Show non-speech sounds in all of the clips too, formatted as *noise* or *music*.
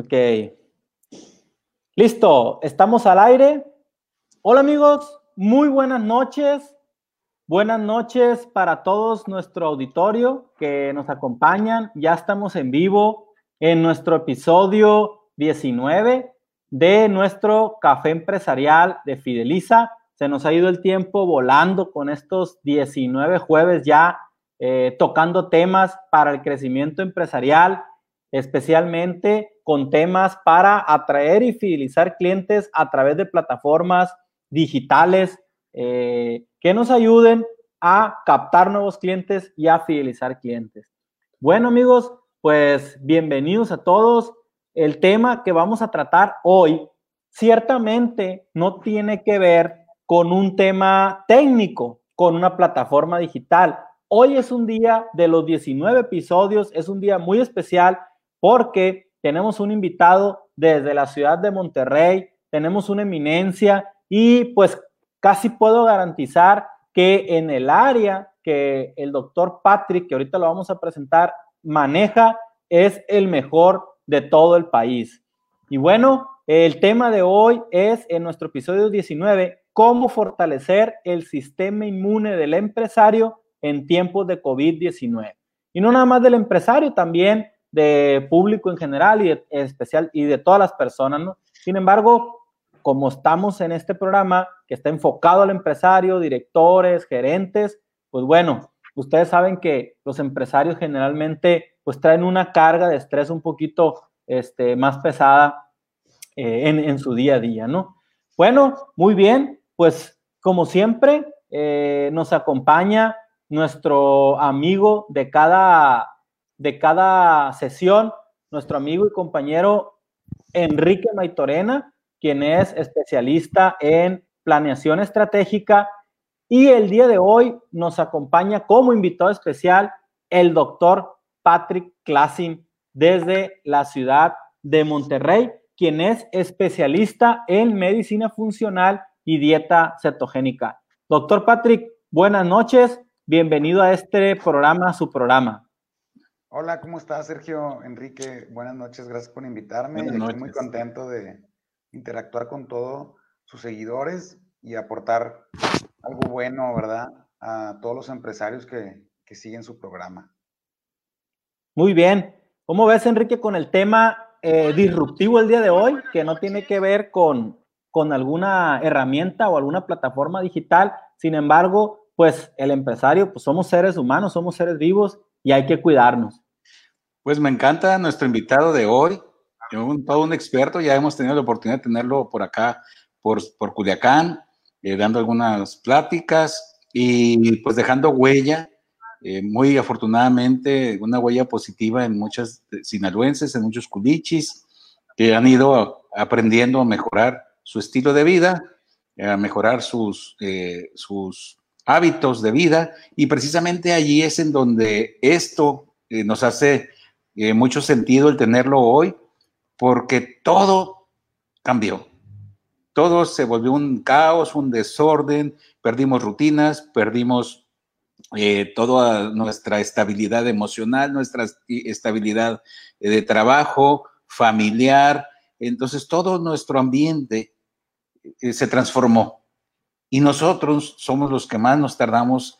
Ok. Listo, estamos al aire. Hola amigos, muy buenas noches. Buenas noches para todos nuestro auditorio que nos acompañan. Ya estamos en vivo en nuestro episodio 19 de nuestro café empresarial de Fideliza. Se nos ha ido el tiempo volando con estos 19 jueves ya eh, tocando temas para el crecimiento empresarial, especialmente con temas para atraer y fidelizar clientes a través de plataformas digitales eh, que nos ayuden a captar nuevos clientes y a fidelizar clientes. Bueno amigos, pues bienvenidos a todos. El tema que vamos a tratar hoy ciertamente no tiene que ver con un tema técnico, con una plataforma digital. Hoy es un día de los 19 episodios, es un día muy especial porque tenemos un invitado desde la ciudad de Monterrey, tenemos una eminencia y pues casi puedo garantizar que en el área que el doctor Patrick, que ahorita lo vamos a presentar, maneja, es el mejor de todo el país. Y bueno, el tema de hoy es en nuestro episodio 19, cómo fortalecer el sistema inmune del empresario en tiempos de COVID-19. Y no nada más del empresario, también de público en general y especial y de todas las personas, ¿no? Sin embargo, como estamos en este programa que está enfocado al empresario, directores, gerentes, pues bueno, ustedes saben que los empresarios generalmente pues traen una carga de estrés un poquito este, más pesada eh, en, su día a día, ¿no? Bueno, muy bien, pues como siempre, eh, nos acompaña nuestro amigo de cada de cada sesión, nuestro amigo y compañero Enrique Maitorena, quien es especialista en planeación estratégica. Y el día de hoy nos acompaña como invitado especial el doctor Patrick Klassin desde la ciudad de Monterrey, quien es especialista en medicina funcional y dieta cetogénica. Doctor Patrick, buenas noches. Bienvenido a este programa, su programa. Hola, ¿cómo estás, Sergio? Enrique, buenas noches, gracias por invitarme. Estoy muy contento de interactuar con todos sus seguidores y aportar algo bueno, ¿verdad? A todos los empresarios que, siguen su programa. Muy bien. ¿Cómo ves, Enrique, con el tema eh, disruptivo el día de hoy, que no tiene que ver con, con alguna herramienta o alguna plataforma digital? Sin embargo, pues el empresario, pues somos seres humanos, somos seres vivos y hay que cuidarnos. Pues me encanta nuestro invitado de hoy, un, todo un experto, ya hemos tenido la oportunidad de tenerlo por acá, por, por Culiacán, eh, dando algunas pláticas y pues dejando huella, eh, muy afortunadamente, una huella positiva en muchas sinaloenses, en muchos culichis, que han ido aprendiendo a mejorar su estilo de vida, a mejorar sus, eh, sus hábitos de vida. Y precisamente allí es en donde esto eh, nos hace eh, mucho sentido el tenerlo hoy porque todo cambió. Todo se volvió un caos, un desorden, perdimos rutinas, perdimos eh, toda nuestra estabilidad emocional, nuestra estabilidad de trabajo, familiar. Entonces todo nuestro ambiente se transformó. Y nosotros somos los que más nos tardamos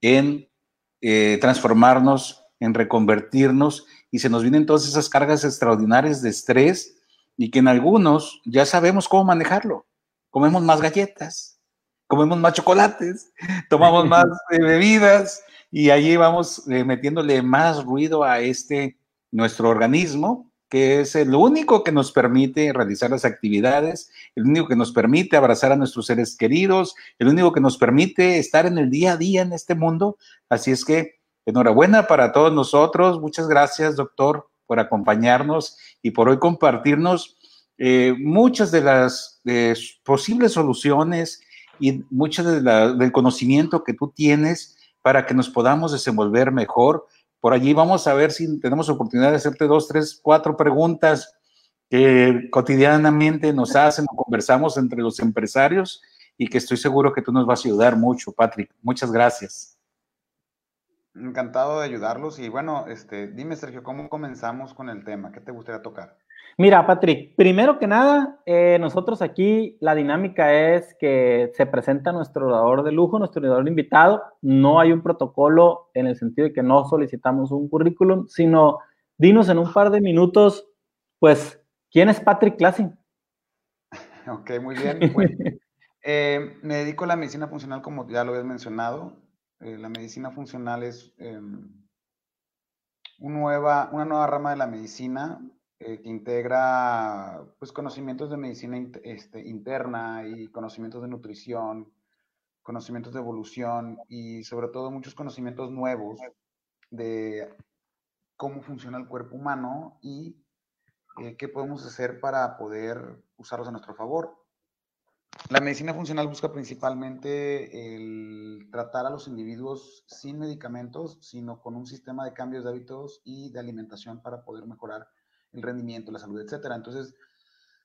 en eh, transformarnos, en reconvertirnos, y se nos vienen todas esas cargas extraordinarias de estrés y que en algunos ya sabemos cómo manejarlo. Comemos más galletas, comemos más chocolates, *laughs* tomamos *laughs* más eh, bebidas y allí vamos eh, metiéndole más ruido a este nuestro organismo que es el único que nos permite realizar las actividades, el único que nos permite abrazar a nuestros seres queridos, el único que nos permite estar en el día a día en este mundo. Así es que enhorabuena para todos nosotros. Muchas gracias, doctor, por acompañarnos y por hoy compartirnos eh, muchas de las posibles soluciones y mucho del conocimiento que tú tienes para que nos podamos desenvolver mejor por allí vamos a ver si tenemos oportunidad de hacerte dos, tres, cuatro preguntas que cotidianamente nos hacen o conversamos entre los empresarios y que estoy seguro que tú nos vas a ayudar mucho, Patrick. Muchas gracias. Encantado de ayudarlos y bueno, este, dime Sergio, ¿cómo comenzamos con el tema? ¿Qué te gustaría tocar? Mira, Patrick, primero que nada, eh, nosotros aquí la dinámica es que se presenta nuestro orador de lujo, nuestro orador invitado. No hay un protocolo en el sentido de que no solicitamos un currículum, sino dinos en un par de minutos, pues, ¿quién es Patrick Classing? *laughs* Ok, muy bien. Eh, me dedico a la medicina funcional, como ya lo habías mencionado. Eh, la medicina funcional es em, una nueva rama de la medicina eh, que integra pues, conocimientos de medicina este, interna y conocimientos de nutrición, conocimientos de evolución y sobre todo muchos conocimientos nuevos de cómo funciona el cuerpo humano y eh, qué podemos hacer para poder usarlos a nuestro favor. La medicina funcional busca principalmente el tratar a los individuos sin medicamentos, sino con un sistema de cambios de hábitos y de alimentación para poder mejorar el rendimiento, la salud, etcétera. Entonces,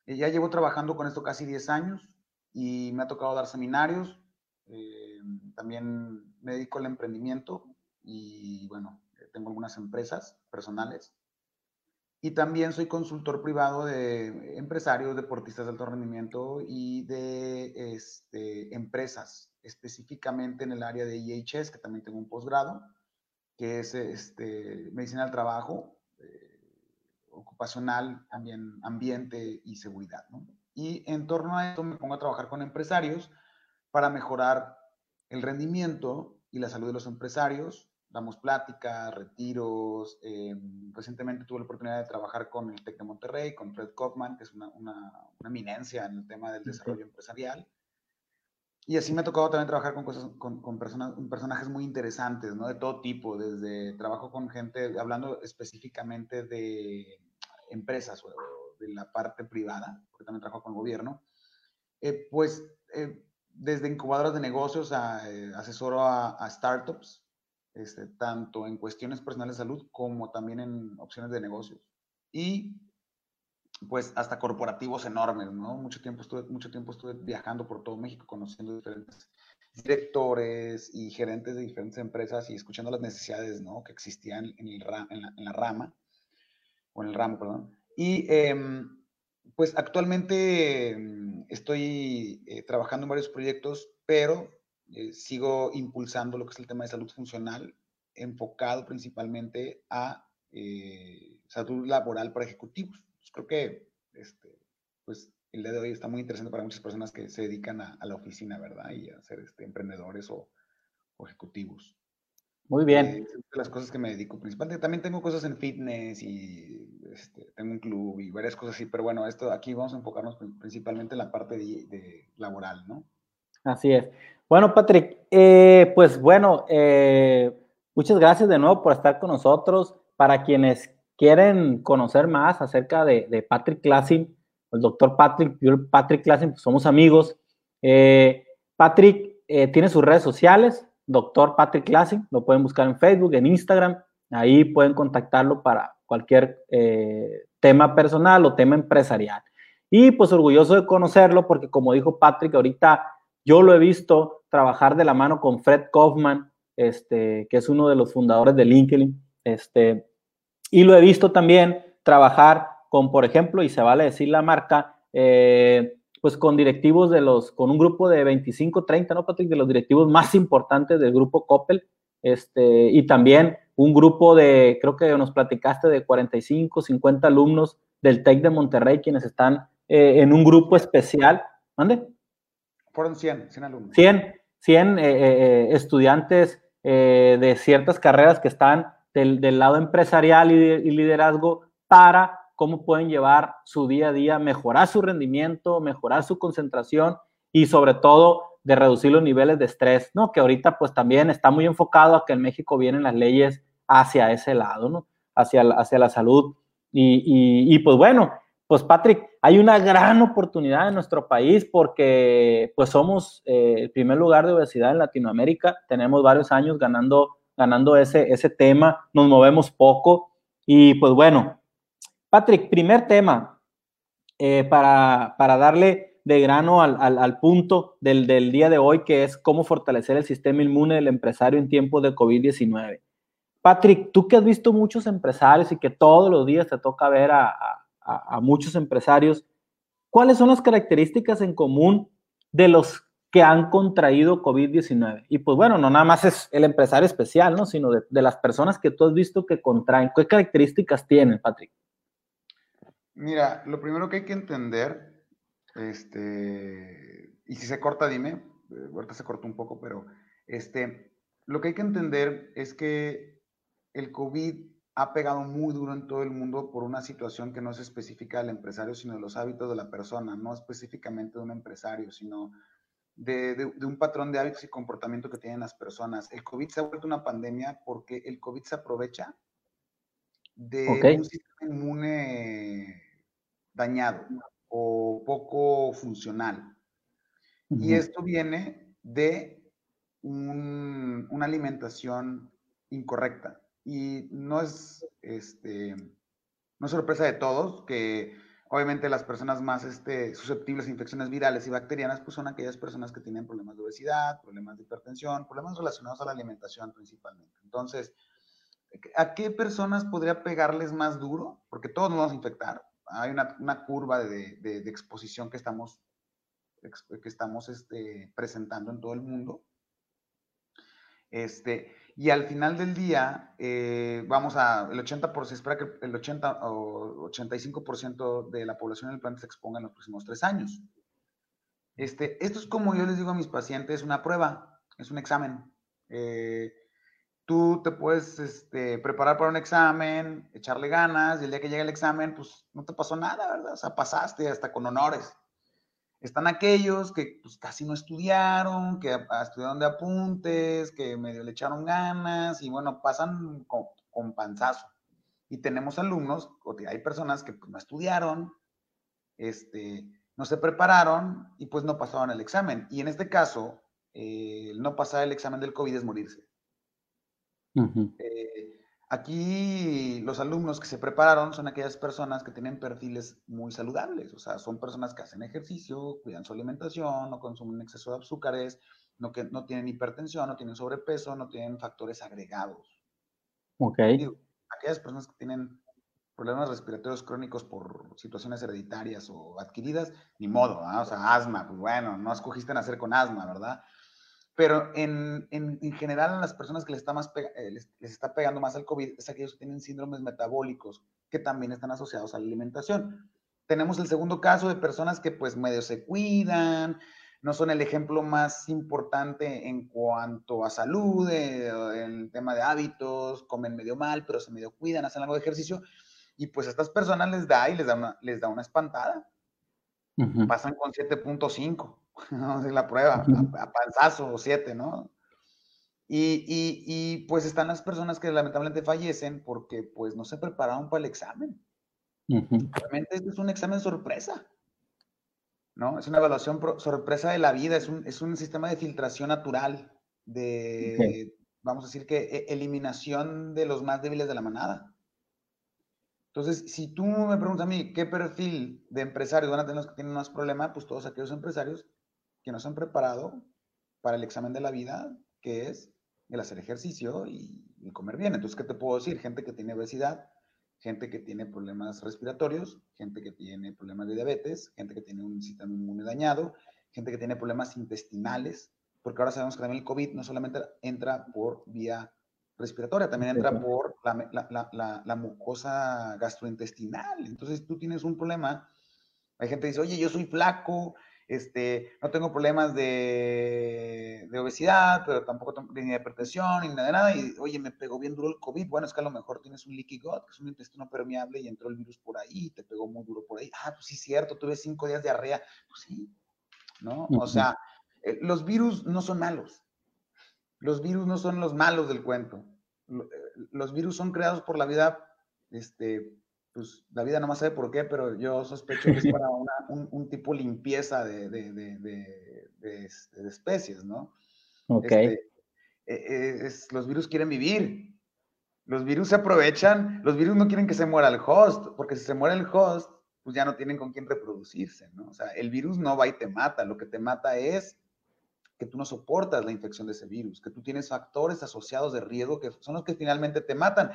eh, ya llevo trabajando con esto casi 10 años y me ha tocado dar seminarios. Eh, también me dedico al emprendimiento y, bueno, tengo algunas empresas personales. Y también soy consultor privado de empresarios, deportistas de alto rendimiento y de este, empresas, específicamente en el área de IHS, que también tengo un posgrado, que es este, medicina del trabajo, ocupacional, también ambiente y seguridad. Y en torno a esto me pongo a trabajar con empresarios para mejorar el rendimiento y la salud de los empresarios. Damos pláticas, retiros. Eh, recientemente tuve la oportunidad de trabajar con el TEC de Monterrey, con Fred Kaufman, que es una, una, una eminencia en el tema del desarrollo empresarial. Y así me ha tocado también trabajar con, cosas, con, con personas, personajes muy interesantes, ¿no? De todo tipo, desde trabajo con gente, hablando específicamente de empresas o de la parte privada, porque también trabajo con el gobierno, eh, pues eh, desde incubadoras de negocios a eh, asesoro a, startups, este, tanto en cuestiones personales de salud como también en opciones de negocios. Y pues hasta corporativos enormes, ¿no? Mucho tiempo estuve, mucho tiempo estuve viajando por todo México, conociendo diferentes directores y gerentes de diferentes empresas y escuchando las necesidades, ¿no? Que existían en, el, en, la, en la rama o en el ramo, perdón. Y em, pues actualmente em, estoy eh, trabajando en varios proyectos, pero eh, sigo impulsando lo que es el tema de salud funcional, enfocado principalmente a eh, salud laboral para ejecutivos. Pues, creo que este, pues, el día de hoy está muy interesante para muchas personas que se dedican a, la oficina, ¿verdad? Y a ser este, emprendedores o, o ejecutivos. Muy bien. Eh, de las cosas que me dedico principalmente. También tengo cosas en fitness y este, tengo un club y varias cosas así, pero bueno, esto aquí vamos a enfocarnos principalmente en la parte de, laboral, ¿no? Así es. Bueno, Patrick, eh, pues bueno, eh, muchas gracias de nuevo por estar con nosotros. Para quienes quieren conocer más acerca de, Patrick Classing, el doctor Patrick, yo Patrick Classing, pues somos amigos. Patrick tiene sus redes sociales, doctor Patrick Classing, lo pueden buscar en Facebook, en Instagram, ahí pueden contactarlo para cualquier eh, tema personal o tema empresarial. Y pues orgulloso de conocerlo porque como dijo Patrick, ahorita yo lo he visto trabajar de la mano con Fred Kaufman, este, que es uno de los fundadores de LinkedIn, este, y lo he visto también trabajar con, por ejemplo, y se vale decir la marca, eh, pues con directivos de los, con un grupo de 25, 30, ¿no, Patrick? De los directivos más importantes del grupo Coppel, este, y también un grupo de, creo que nos platicaste de 45, 50 alumnos del TEC de Monterrey, quienes están eh, en un grupo especial. ¿Mande? Fueron 100, 100 alumnos. 100, 100 eh, eh, estudiantes de ciertas carreras que están del, del lado empresarial y, y liderazgo para cómo pueden llevar su día a día, mejorar su rendimiento, mejorar su concentración y sobre todo de reducir los niveles de estrés, ¿no? Que ahorita pues también está muy enfocado a que en México vienen las leyes hacia ese lado, ¿no? Hacia, hacia la salud. Y, pues bueno, pues Patrick, hay una gran oportunidad en nuestro país porque pues somos eh, el primer lugar de obesidad en Latinoamérica, tenemos varios años ganando, ganando ese, ese tema, nos movemos poco. Y pues bueno, Patrick, primer tema eh, para, darle de grano al, punto del, día de hoy, que es cómo fortalecer el sistema inmune del empresario en tiempos de COVID-19. Patrick, tú que has visto muchos empresarios y que todos los días te toca ver a, a, muchos empresarios. ¿Cuáles son las características en común de los que han contraído COVID-19? Y pues bueno, no nada más es el empresario especial, ¿no? Sino de, de, las personas que tú has visto que contraen. ¿Qué características tienen, Patrick? Mira, lo primero que hay que entender, este, y si se corta, dime, eh, ahorita se cortó un poco, pero este, lo que hay que entender es que el COVID ha pegado muy duro en todo el mundo por una situación que no es específica del empresario, sino de los hábitos de la persona, no específicamente de un empresario, sino de, un patrón de hábitos y comportamiento que tienen las personas. El COVID se ha vuelto una pandemia porque el COVID se aprovecha de un sistema inmune dañado o poco funcional. Y esto viene de una alimentación incorrecta. Y no es, este, no sorpresa de todos que obviamente las personas más este, susceptibles a infecciones virales y bacterianas pues son aquellas personas que tienen problemas de obesidad, problemas de hipertensión, problemas relacionados a la alimentación principalmente. Entonces, ¿a qué personas podría pegarles más duro? Porque todos nos vamos a infectar. Hay una, curva de, de, exposición que estamos, que estamos este, presentando en todo el mundo. Este, y al final del día, eh, vamos a, el 80%, se espera que el 80 o 85% de la población del planeta se exponga en los próximos tres años. Este, esto es como yo les digo a mis pacientes, una prueba, es un examen. Eh, tú te puedes este, preparar para un examen, echarle ganas, y el día que llega el examen, pues no te pasó nada, ¿verdad? O sea, pasaste hasta con honores. Están aquellos que pues, casi no estudiaron, que estudiaron de apuntes, que medio le echaron ganas y bueno, pasan con, panzazo. Y tenemos alumnos, o hay personas que pues, no estudiaron, este, no se prepararon y pues no pasaban el examen. Y en este caso, eh, no pasar el examen del COVID es morirse. Aquí los alumnos que se prepararon son aquellas personas que tienen perfiles muy saludables, o sea, son personas que hacen ejercicio, cuidan su alimentación, no consumen exceso de azúcares, no, que, no tienen hipertensión, no tienen sobrepeso, no tienen factores agregados. Ok. aquellas personas que tienen problemas respiratorios crónicos por situaciones hereditarias o adquiridas, ni modo, o sea, asma, pues bueno, no escogiste nacer con asma, ¿verdad? Pero en, en, en, general, a las personas que les está, más eh, les, está pegando más el COVID es aquellos que tienen síndromes metabólicos que también están asociados a la alimentación. Tenemos el segundo caso de personas que pues medio se cuidan, no son el ejemplo más importante en cuanto a salud, eh, en el tema de hábitos, comen medio mal, pero se medio cuidan, hacen algo de ejercicio, y pues a estas personas les da y les da una, les da una espantada. Pasan con 7.5. *laughs* ¿no? Es la prueba, a, panzazo o siete, ¿no? Y, y, pues están las personas que lamentablemente fallecen porque pues no se prepararon para el examen. Realmente este es un examen sorpresa, ¿no? Es una evaluación sorpresa de la vida, es un, es un, sistema de filtración natural, de, vamos a decir que e, eliminación de los más débiles de la manada. Entonces, si tú me preguntas a mí qué perfil de empresarios van a tener los que tienen más problemas, pues todos aquellos empresarios que no se han preparado para el examen de la vida, que es el hacer ejercicio y, comer bien. Entonces, ¿qué te puedo decir? Gente que tiene obesidad, gente que tiene problemas respiratorios, gente que tiene problemas de diabetes, gente que tiene un sistema inmune dañado, gente que tiene problemas intestinales, porque ahora sabemos que también el COVID no solamente entra por vía respiratoria, también entra por la, la, mucosa gastrointestinal. Entonces tú tienes un problema, hay gente que dice, oye, yo soy flaco, este, no tengo problemas de, obesidad, pero tampoco tengo ni de hipertensión, ni nada de nada, y oye, me pegó bien duro el COVID, bueno, es que a lo mejor tienes un leaky gut, que es un intestino permeable, y entró el virus por ahí, y te pegó muy duro por ahí, ah, pues sí, cierto, tuve cinco días de diarrea, pues sí, ¿no? O sea, eh, los virus no son malos, los virus no son los malos del cuento, eh, los virus son creados por la vida, este, pues la vida no más sabe por qué, pero yo sospecho que es para un, tipo limpieza de, especies, ¿no? Ok. Este, e, e, es, los virus quieren vivir. Los virus se aprovechan, los virus no quieren que se muera el host, porque si se muere el host, pues ya no tienen con quién reproducirse, ¿no? O sea, el virus no va y te mata, lo que te mata es que tú no soportas la infección de ese virus, que tú tienes factores asociados de riesgo que son los que finalmente te matan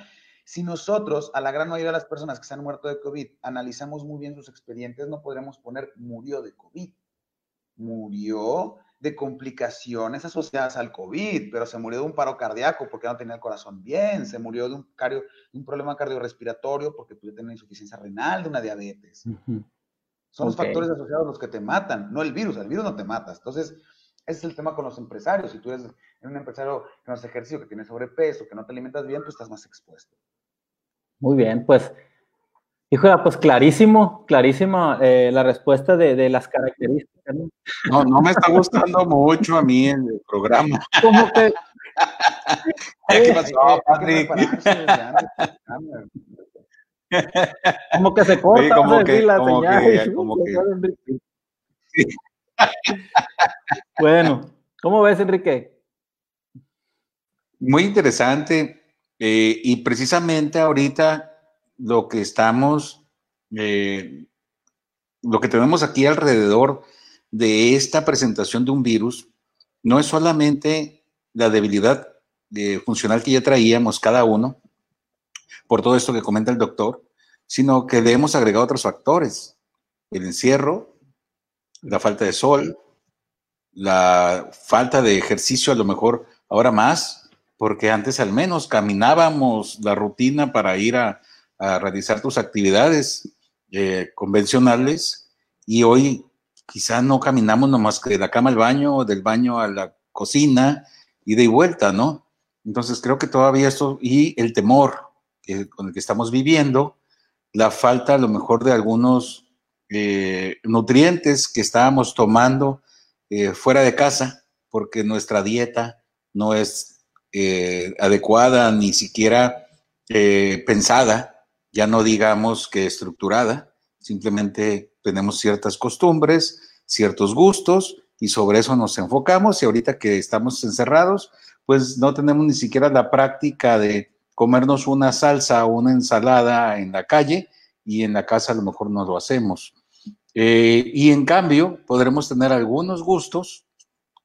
Si nosotros, a la gran mayoría de las personas que se han muerto de COVID, analizamos muy bien sus expedientes, no podremos poner murió de COVID. Murió de complicaciones asociadas al COVID, pero se murió de un paro cardíaco porque no tenía el corazón bien, se murió de un, cardio, un problema cardiorrespiratorio porque puede tener insuficiencia renal, de una diabetes. Son los factores asociados los que te matan, no el virus, el virus no te mata. Entonces, ese es el tema con los empresarios. Si tú eres un empresario que no hace ejercicio, que tiene sobrepeso, que no te alimentas bien, pues estás más expuesto. Muy bien, pues, híjole, pues clarísimo, clarísima eh, la respuesta de, las características. ¿no? ¿no? me está gustando mucho a mí el programa. ¿Cómo que? *laughs* ¿Qué pasó, Patrick? Como que se corta, como que, la como señal. como que... bueno, ¿cómo ves, Enrique? Muy interesante. Eh, y precisamente ahorita lo que estamos, eh, lo que tenemos aquí alrededor de esta presentación de un virus, no es solamente la debilidad eh, funcional que ya traíamos cada uno, por todo esto que comenta el doctor, sino que le hemos agregado otros factores, el encierro, la falta de sol, la falta de ejercicio a lo mejor ahora más, porque antes al menos caminábamos la rutina para ir a, realizar tus actividades eh, convencionales y hoy quizá no caminamos nomás que de la cama al baño del baño a la cocina y de vuelta, ¿no? Entonces creo que todavía esto y el temor con el que estamos viviendo, la falta a lo mejor de algunos eh, nutrientes que estábamos tomando eh, fuera de casa, porque nuestra dieta no es eh, adecuada, ni siquiera eh, pensada, ya no digamos que estructurada, simplemente tenemos ciertas costumbres, ciertos gustos y sobre eso nos enfocamos y ahorita que estamos encerrados, pues no tenemos ni siquiera la práctica de comernos una salsa o una ensalada en la calle y en la casa a lo mejor no lo hacemos. Eh, y en cambio, podremos tener algunos gustos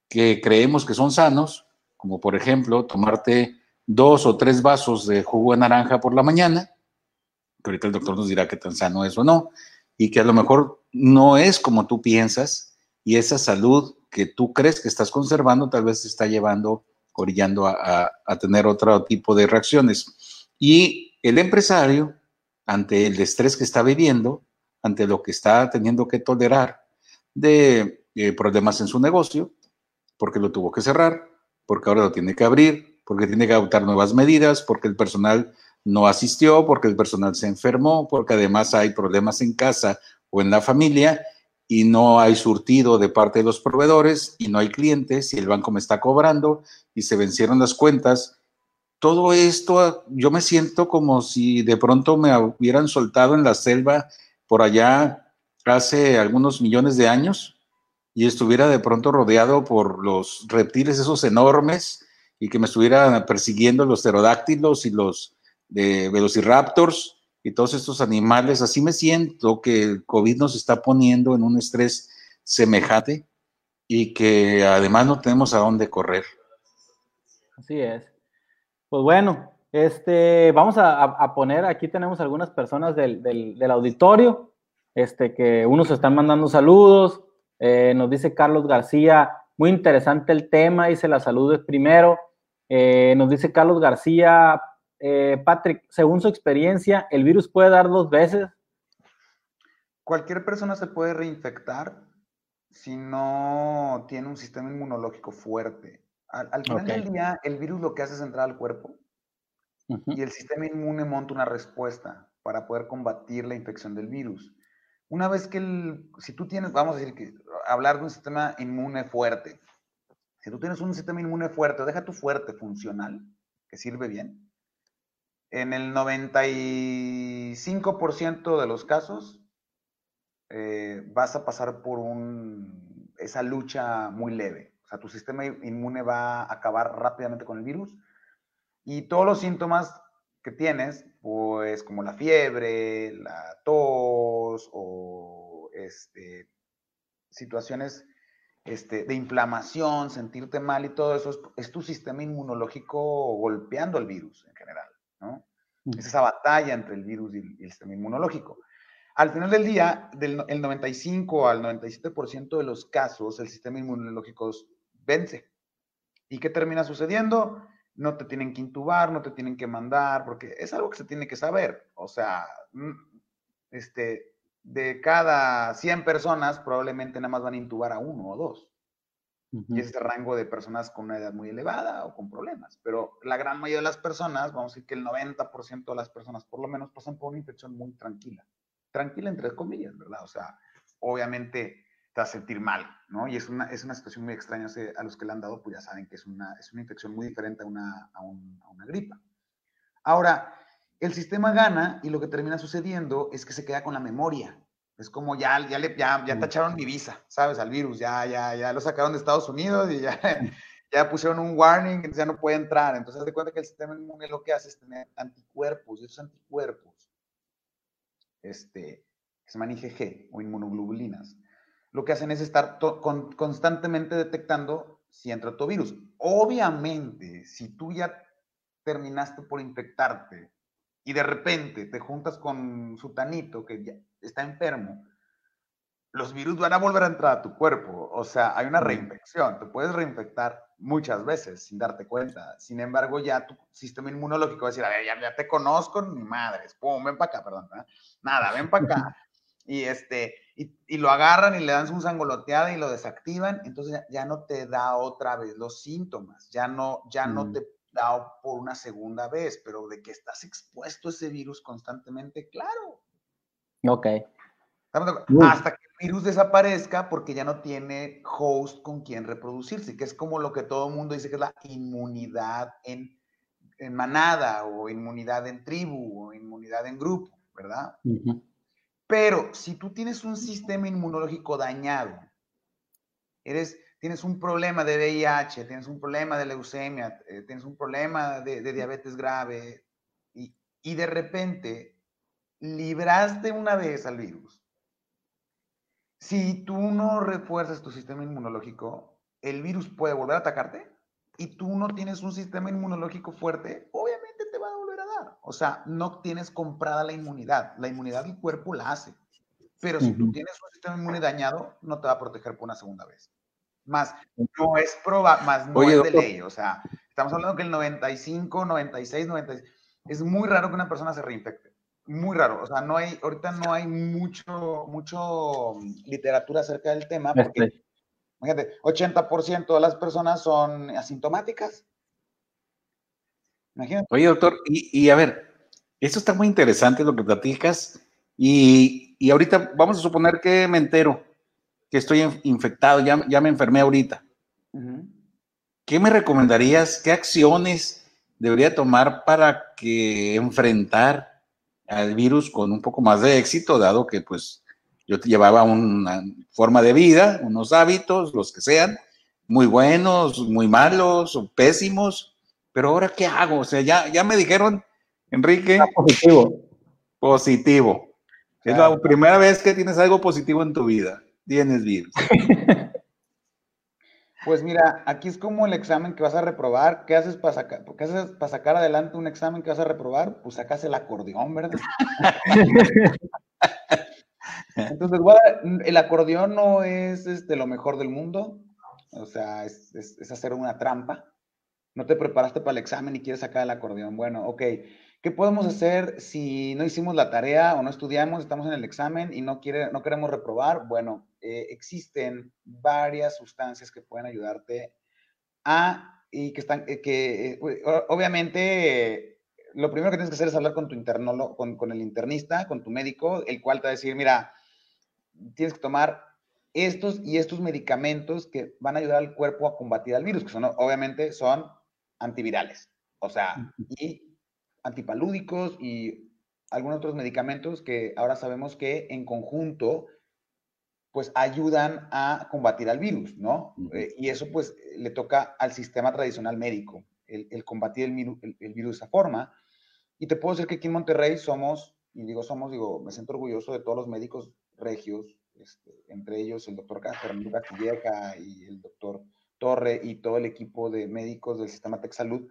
que creemos que son sanos, como por ejemplo tomarte dos o tres vasos de jugo de naranja por la mañana, que ahorita el doctor nos dirá qué tan sano es o no, y que a lo mejor no es como tú piensas, y esa salud que tú crees que estás conservando tal vez te está llevando, orillando a, tener otro tipo de reacciones. Y el empresario, ante el estrés que está viviendo, ante lo que está teniendo que tolerar de eh, problemas en su negocio, porque lo tuvo que cerrar, porque ahora lo tiene que abrir, porque tiene que adoptar nuevas medidas, porque el personal no asistió, porque el personal se enfermó, porque además hay problemas en casa o en la familia y no hay surtido de parte de los proveedores y no hay clientes y el banco me está cobrando y se vencieron las cuentas. Todo esto, yo me siento como si de pronto me hubieran soltado en la selva por allá hace algunos millones de años y estuviera de pronto rodeado por los reptiles esos enormes y que me estuvieran persiguiendo los pterodáctilos y los velociraptors y todos estos animales, así me siento que el COVID nos está poniendo en un estrés semejante y que además no tenemos a dónde correr. Así es. Pues bueno, este, vamos a, poner, aquí tenemos algunas personas del, del, del, auditorio, este, que unos están mandando saludos, eh, nos dice Carlos García, muy interesante el tema, dice la salud es primero. Eh, nos dice Carlos García, eh, Patrick, según su experiencia, ¿el virus puede dar dos veces? Cualquier persona se puede reinfectar si no tiene un sistema inmunológico fuerte. Al, final del día, el virus lo que hace es entrar al cuerpo y el sistema inmune monta una respuesta para poder combatir la infección del virus. Una vez que el, si tú tienes, vamos a decir que hablar de un sistema inmune fuerte, si tú tienes un sistema inmune fuerte, deja tu fuerte funcional, que sirve bien, en el 95% de los casos eh, vas a pasar por un, esa lucha muy leve. O sea, tu sistema inmune va a acabar rápidamente con el virus y todos los síntomas que tienes, pues como la fiebre, la tos o este, situaciones este, de inflamación, sentirte mal y todo eso, es, tu sistema inmunológico golpeando el virus en general, ¿no? Es esa batalla entre el virus y el, sistema inmunológico. Al final del día, del el 95 al 97% de los casos, el sistema inmunológico vence. ¿Y qué termina sucediendo? No te tienen que intubar, no te tienen que mandar, porque es algo que se tiene que saber. O sea, mm, este, de cada 100 personas, probablemente nada más van a intubar a uno o dos. Y ese rango de personas con una edad muy elevada o con problemas. Pero la gran mayoría de las personas, vamos a decir que el 90% de las personas por lo menos pasan por una infección muy tranquila. Tranquila entre comillas, ¿verdad? O sea, obviamente te va a sentir mal, ¿no? Y es una, es una situación muy extraña. a los que le han dado, pues ya saben que es una, es una infección muy diferente a una, a, a una gripa. Ahora, el sistema gana y lo que termina sucediendo es que se queda con la memoria. Es como ya, ya, le, ya, ya tacharon mi visa, ¿sabes? Al virus, ya, ya, ya lo sacaron de Estados Unidos y ya, *laughs* ya pusieron un warning, entonces ya no puede entrar. Entonces, haz de cuenta que el sistema inmune lo que hace es tener anticuerpos, y esos anticuerpos, este, que se llaman IgG o inmunoglobulinas, lo que hacen es estar constantemente detectando si entra tu virus. Obviamente, si tú ya terminaste por infectarte y de repente te juntas con Sutanito, que ya está enfermo, los virus van a volver a entrar a tu cuerpo. O sea, hay una reinfección. Te puedes reinfectar muchas veces sin darte cuenta. Sin embargo, ya tu sistema inmunológico va a decir, a ver, ya, te conozco, ni madres. Pum, ven para acá, perdón. Nada, ven para acá. *laughs* Y, este, y, lo agarran y le dan un sangoloteada y lo desactivan. Entonces ya, ya, no te da otra vez los síntomas. Ya no, ya no mm. te dado por una segunda vez, pero de que estás expuesto a ese virus constantemente, claro. Ok. Hasta que el virus desaparezca porque ya no tiene host con quien reproducirse, que es como lo que todo el mundo dice que es la inmunidad en, manada o inmunidad en tribu o inmunidad en grupo, ¿verdad? Pero si tú tienes un sistema inmunológico dañado, eres tienes un problema de VIH, tienes un problema de leucemia, eh, tienes un problema de, diabetes grave y, y, de repente libraste una vez al virus. Si tú no refuerzas tu sistema inmunológico, el virus puede volver a atacarte y tú no tienes un sistema inmunológico fuerte, obviamente te va a volver a dar. O sea, no tienes comprada la inmunidad. La inmunidad del cuerpo la hace. Pero si tú tienes un sistema inmune dañado, no te va a proteger por una segunda vez. Más no es probable, más no es de ley. O sea, estamos hablando que el 95, 96, 96, es muy raro que una persona se reinfecte. Muy raro. O sea, no hay, ahorita no hay mucho, mucho literatura acerca del tema porque, este. imagínate, 80% de las personas son asintomáticas. Imagínate. Oye, doctor, y, y a ver, esto está muy interesante lo que platicas. Y, y ahorita vamos a suponer que me entero que estoy infectado, ya, ya me enfermé ahorita. ¿Qué me recomendarías? ¿Qué acciones debería tomar para que enfrentar al virus con un poco más de éxito, dado que pues yo llevaba una forma de vida, unos hábitos, los que sean, muy buenos, muy malos o pésimos, pero ahora ¿qué hago? O sea, ya, ya me dijeron, Enrique. positivo. Positivo. Es la primera vez que tienes algo positivo en tu vida tienes virus. *laughs* Pues mira, aquí es como el examen que vas a reprobar. ¿Qué haces para sacar, ¿qué haces para sacar adelante un examen que vas a reprobar? Pues sacas el acordeón, ¿verdad? *laughs* Entonces, el acordeón no es este, lo mejor del mundo. O sea, es, es hacer una trampa. No te preparaste para el examen y quieres sacar el acordeón. Bueno, ok. ¿Qué podemos hacer si no hicimos la tarea o no estudiamos, estamos en el examen y no, quiere, no queremos reprobar? Bueno, eh, existen varias sustancias que pueden ayudarte a, y que están, eh, que eh, obviamente lo primero que tienes que hacer es hablar con tu internolo, con, con el internista, con tu médico, el cual te va a decir, mira, tienes que tomar estos y estos medicamentos que van a ayudar al cuerpo a combatir al virus, que son obviamente son antivirales. O sea, y antipalúdicos y algunos otros medicamentos que ahora sabemos que en conjunto pues ayudan a combatir al virus, ¿no? Eh, y eso pues le toca al sistema tradicional médico, el, combatir el, el, virus de esa forma. Y te puedo decir que aquí en Monterrey somos, y digo somos, digo, me siento orgulloso de todos los médicos regios, este, entre ellos el doctor Fernando Castilleja y el doctor Torre y todo el equipo de médicos del sistema Salud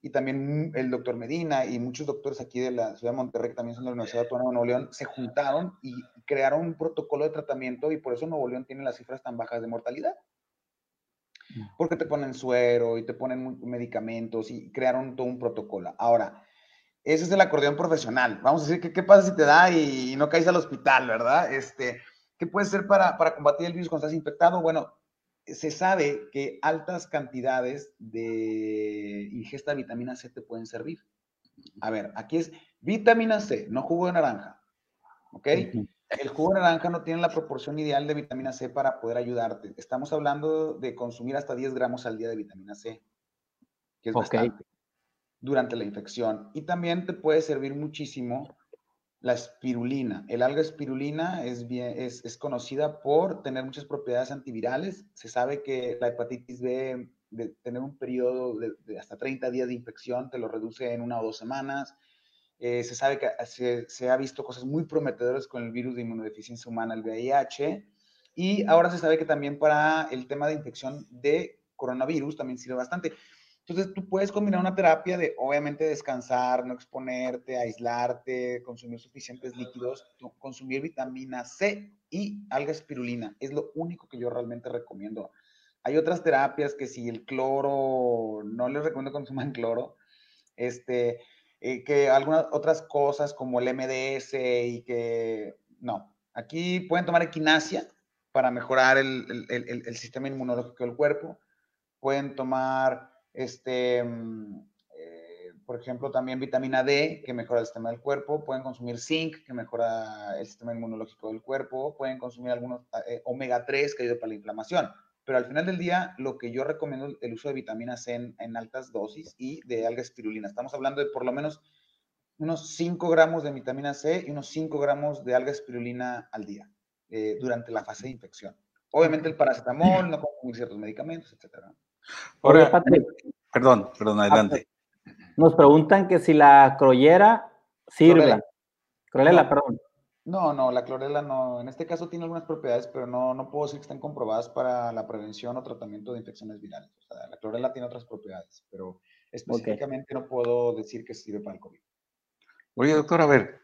y también el doctor Medina y muchos doctores aquí de la ciudad de Monterrey, que también son de la Universidad Autónoma de Nuevo León, se juntaron y crearon un protocolo de tratamiento y por eso Nuevo León tiene las cifras tan bajas de mortalidad. Mm. Porque te ponen suero y te ponen medicamentos y crearon todo un protocolo. Ahora, ese es el acordeón profesional. Vamos a decir que qué pasa si te da y, no caes al hospital, ¿verdad? Este, ¿Qué puede ser para, para combatir el virus cuando estás infectado? Bueno, se sabe que altas cantidades de ingesta de vitamina C te pueden servir. A ver, aquí es vitamina C, no jugo de naranja. ¿Ok? El jugo de naranja no tiene la proporción ideal de vitamina C para poder ayudarte. Estamos hablando de consumir hasta 10 gramos al día de vitamina C, que es bastante, durante la infección. Y también te puede servir muchísimo la espirulina. El alga espirulina es, bien, es, es, conocida por tener muchas propiedades antivirales. Se sabe que la hepatitis B, de tener un periodo de, hasta 30 días de infección, te lo reduce en una o dos semanas. Eh, se sabe que se, se, ha visto cosas muy prometedoras con el virus de inmunodeficiencia humana, el VIH. Y ahora se sabe que también para el tema de infección de coronavirus también sirve bastante. Entonces, tú puedes combinar una terapia de, obviamente, descansar, no exponerte, aislarte, consumir suficientes líquidos, consumir vitamina C y alga espirulina. Es lo único que yo realmente recomiendo. Hay otras terapias que si el cloro, no les recomiendo consuman *laughs* cloro, este, eh, que algunas otras cosas como el MDS y que, no, aquí pueden tomar equinacia para mejorar el, el, el sistema inmunológico del cuerpo, pueden tomar este, mm, eh, por ejemplo, también vitamina D, que mejora el sistema del cuerpo. Pueden consumir zinc, que mejora el sistema inmunológico del cuerpo. Pueden consumir algunos ah, eh, omega 3, que ayuda para la inflamación. Pero al final del día, lo que yo recomiendo es el uso de vitamina C en, altas dosis y de alga espirulina. Estamos hablando de por lo menos unos 5 gramos de vitamina C y unos 5 gramos de alga espirulina al día eh, durante la fase de infección. Obviamente el paracetamol, no consumir ciertos medicamentos, etcétera. Ahora, perdón, perdón, adelante. Nos preguntan que si la crollera sirve. Clorela, perdón. No, no, la clorela no. En este caso tiene algunas propiedades, pero no, no puedo decir que estén comprobadas para la prevención o tratamiento de infecciones virales. O sea, la clorela tiene otras propiedades, pero específicamente no puedo decir que sirve para el COVID. Oye, doctor, a ver,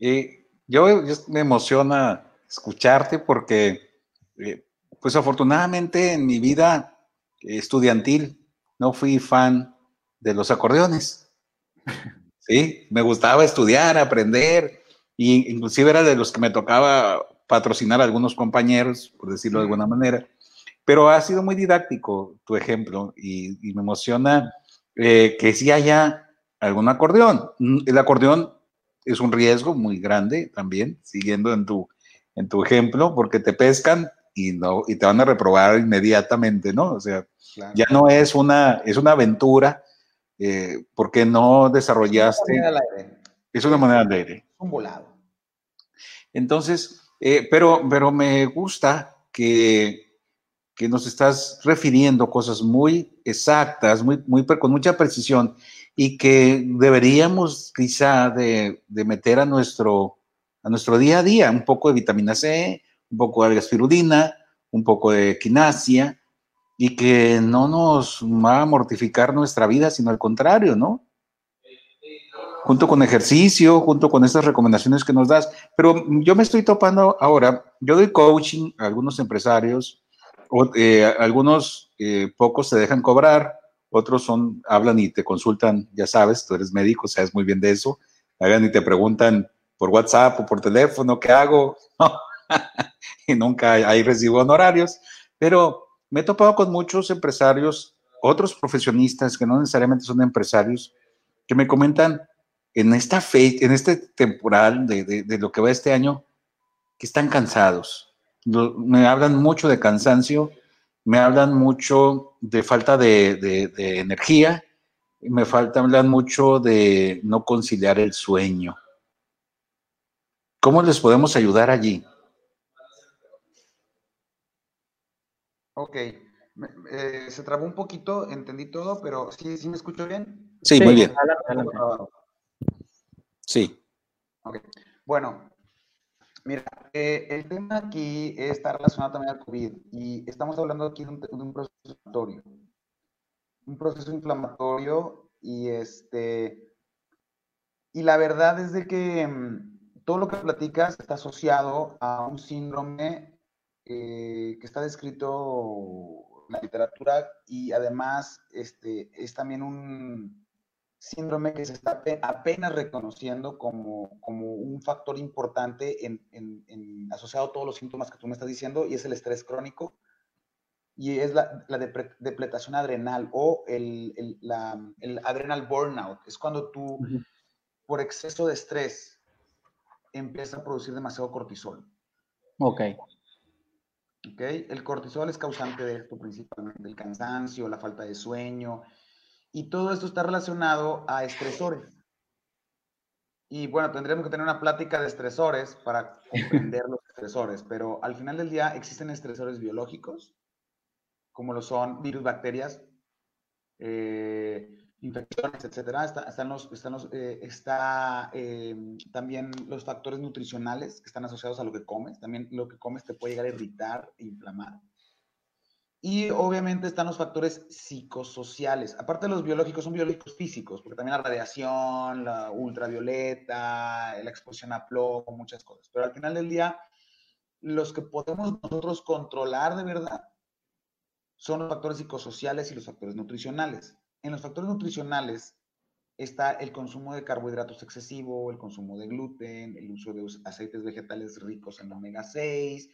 eh, yo, me emociona escucharte porque, eh, pues afortunadamente en mi vida estudiantil, no fui fan de los acordeones. *laughs* Sí, me gustaba estudiar, aprender, y inclusive era de los que me tocaba patrocinar a algunos compañeros, por decirlo de alguna manera. Pero ha sido muy didáctico tu ejemplo y, me emociona eh, que sí haya algún acordeón. El acordeón es un riesgo muy grande también, siguiendo en tu, en tu ejemplo, porque te pescan y, no, y te van a reprobar inmediatamente, ¿no? O sea, ya no es una, es una aventura eh, porque no desarrollaste... Es una moneda al aire. Es una moneda al aire. Un volado. Entonces, eh, pero, pero me gusta que, que nos estás refiriendo cosas muy exactas, muy, muy, con mucha precisión y que deberíamos quizá de, de meter a nuestro, a nuestro día a día un poco de vitamina C, un poco de alga un poco de quinasia, y que no nos va a mortificar nuestra vida, sino al contrario, ¿no? Junto con ejercicio, junto con estas recomendaciones que nos das. Pero yo me estoy topando ahora, yo doy coaching a algunos empresarios, eh, algunos eh, pocos se dejan cobrar, otros son, hablan y te consultan, ya sabes, tú eres médico, sabes muy bien de eso, hablan y te preguntan por WhatsApp o por teléfono, ¿qué hago? *laughs* *laughs* y nunca hay recibo honorarios, pero me he topado con muchos empresarios, otros profesionistas que no necesariamente son empresarios, que me comentan en esta fe, en este temporal de, lo que va este año, que están cansados. Me hablan mucho de cansancio, me hablan mucho de falta de, de energía, me falta, hablan mucho de no conciliar el sueño. ¿Cómo les podemos ayudar allí? Ok. Eh, se trabó un poquito, entendí todo, pero ¿sí, sí me escucho bien? Sí, muy bien. Sí. Ok. Bueno, mira, eh, el tema aquí está relacionado también al COVID y estamos hablando aquí de un, proceso inflamatorio. Un proceso inflamatorio Y este, y la verdad es de que mm, todo lo que platicas está asociado a un síndrome eh, que está descrito en la literatura y además este, es también un síndrome que se está apenas reconociendo como, como un factor importante en, en, asociado a todos los síntomas que tú me estás diciendo y es el estrés crónico y es la, la depletación adrenal o el, el, la, el, adrenal burnout. Es cuando tú, por exceso de estrés, empiezas a producir demasiado cortisol. Ok. El cortisol es causante de esto principalmente, el cansancio, la falta de sueño, y todo esto está relacionado a estresores. Y bueno, tendríamos que tener una plática de estresores para comprender los estresores, pero al final del día existen estresores biológicos como lo son virus, bacterias, eh, infecciones, etcétera. están los, están los, eh, está em, también los factores nutricionales que están asociados a lo que comes. También lo que comes te puede llegar a irritar e inflamar. Y obviamente están los factores psicosociales. Aparte de los biológicos, son biológicos físicos, porque también la radiación, la ultravioleta, la exposición a plomo, muchas cosas. Pero al final del día, los que podemos nosotros controlar de verdad son los factores psicosociales y los factores nutricionales. En los factores nutricionales está el consumo de carbohidratos excesivo, el consumo de gluten, el uso de aceites vegetales ricos en omega 6.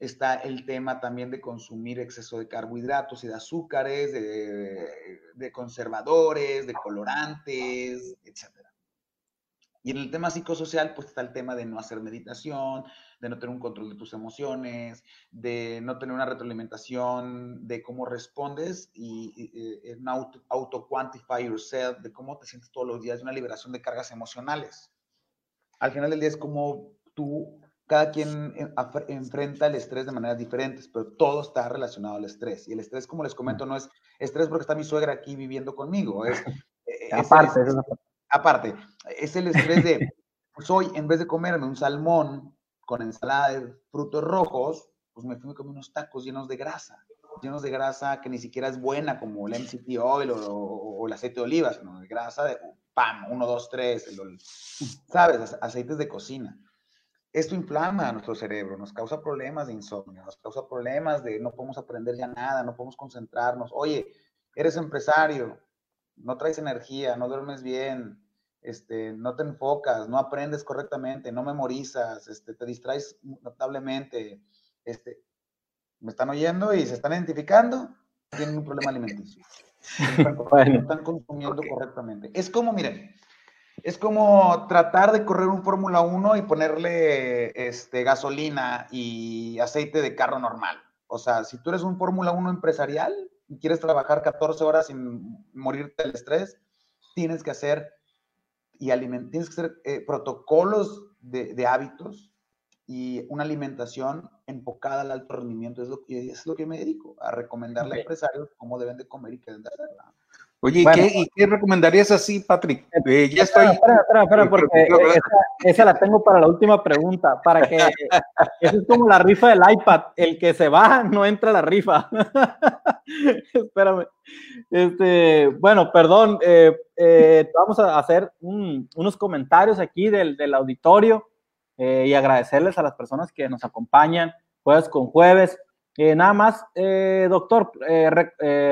Está el tema también de consumir exceso de carbohidratos y de azúcares, de, de conservadores, de colorantes, etc. Y en el tema psicosocial, pues está el tema de no hacer meditación, de no tener un control de tus emociones, de no tener una retroalimentación de cómo respondes y, y, un auto, auto, quantify yourself, de cómo te sientes todos los días, de una liberación de cargas emocionales. Al final del día es como tú, cada quien enfrenta el estrés de maneras diferentes, pero todo está relacionado al estrés. Y el estrés, como les comento, no es estrés porque está mi suegra aquí viviendo conmigo, es... *laughs* aparte, es aparte, es el estrés de, *laughs* pues hoy en vez de comerme un salmón con ensalada de frutos rojos, pues me fui a comer unos tacos llenos de grasa, llenos de grasa que ni siquiera es buena como el MCT oil o, el aceite de oliva, sino de grasa de pam, uno, dos, tres, ¿sabes? Aceites de cocina. Esto inflama a nuestro cerebro, nos causa problemas de insomnio, nos causa problemas de no podemos aprender ya nada, no podemos concentrarnos. Oye, eres empresario, no traes energía, no duermes bien, este, no te enfocas, no aprendes correctamente, no memorizas, este, te distraes notablemente, este, me están oyendo y se están identificando, tienen un problema alimenticio. *laughs* No están, consumiendo correctamente. Es como, miren, es como tratar de correr un Fórmula 1 y ponerle este, gasolina y aceite de carro normal. O sea, si tú eres un Fórmula 1 empresarial y quieres trabajar 14 horas sin morirte del estrés, tienes que hacer y tienes que hacer eh, protocolos de, de, hábitos y una alimentación enfocada al alto rendimiento. Es lo, es lo que me dedico, a recomendarle a empresarios cómo deben de comer y qué deben de hacer. Oye, ¿y, qué, ¿y, qué, recomendarías así, Patrick? Eh, ya estoy. Espera, espera, espera, porque esa, esa, la tengo para la última pregunta, para que *laughs* eso es como la rifa del iPad, el que se va no entra a la rifa. *laughs* Espérame. Este, bueno, perdón, eh, eh, vamos a hacer un, unos comentarios aquí del, del auditorio y agradecerles a las personas que nos acompañan jueves con jueves. nada más, doctor,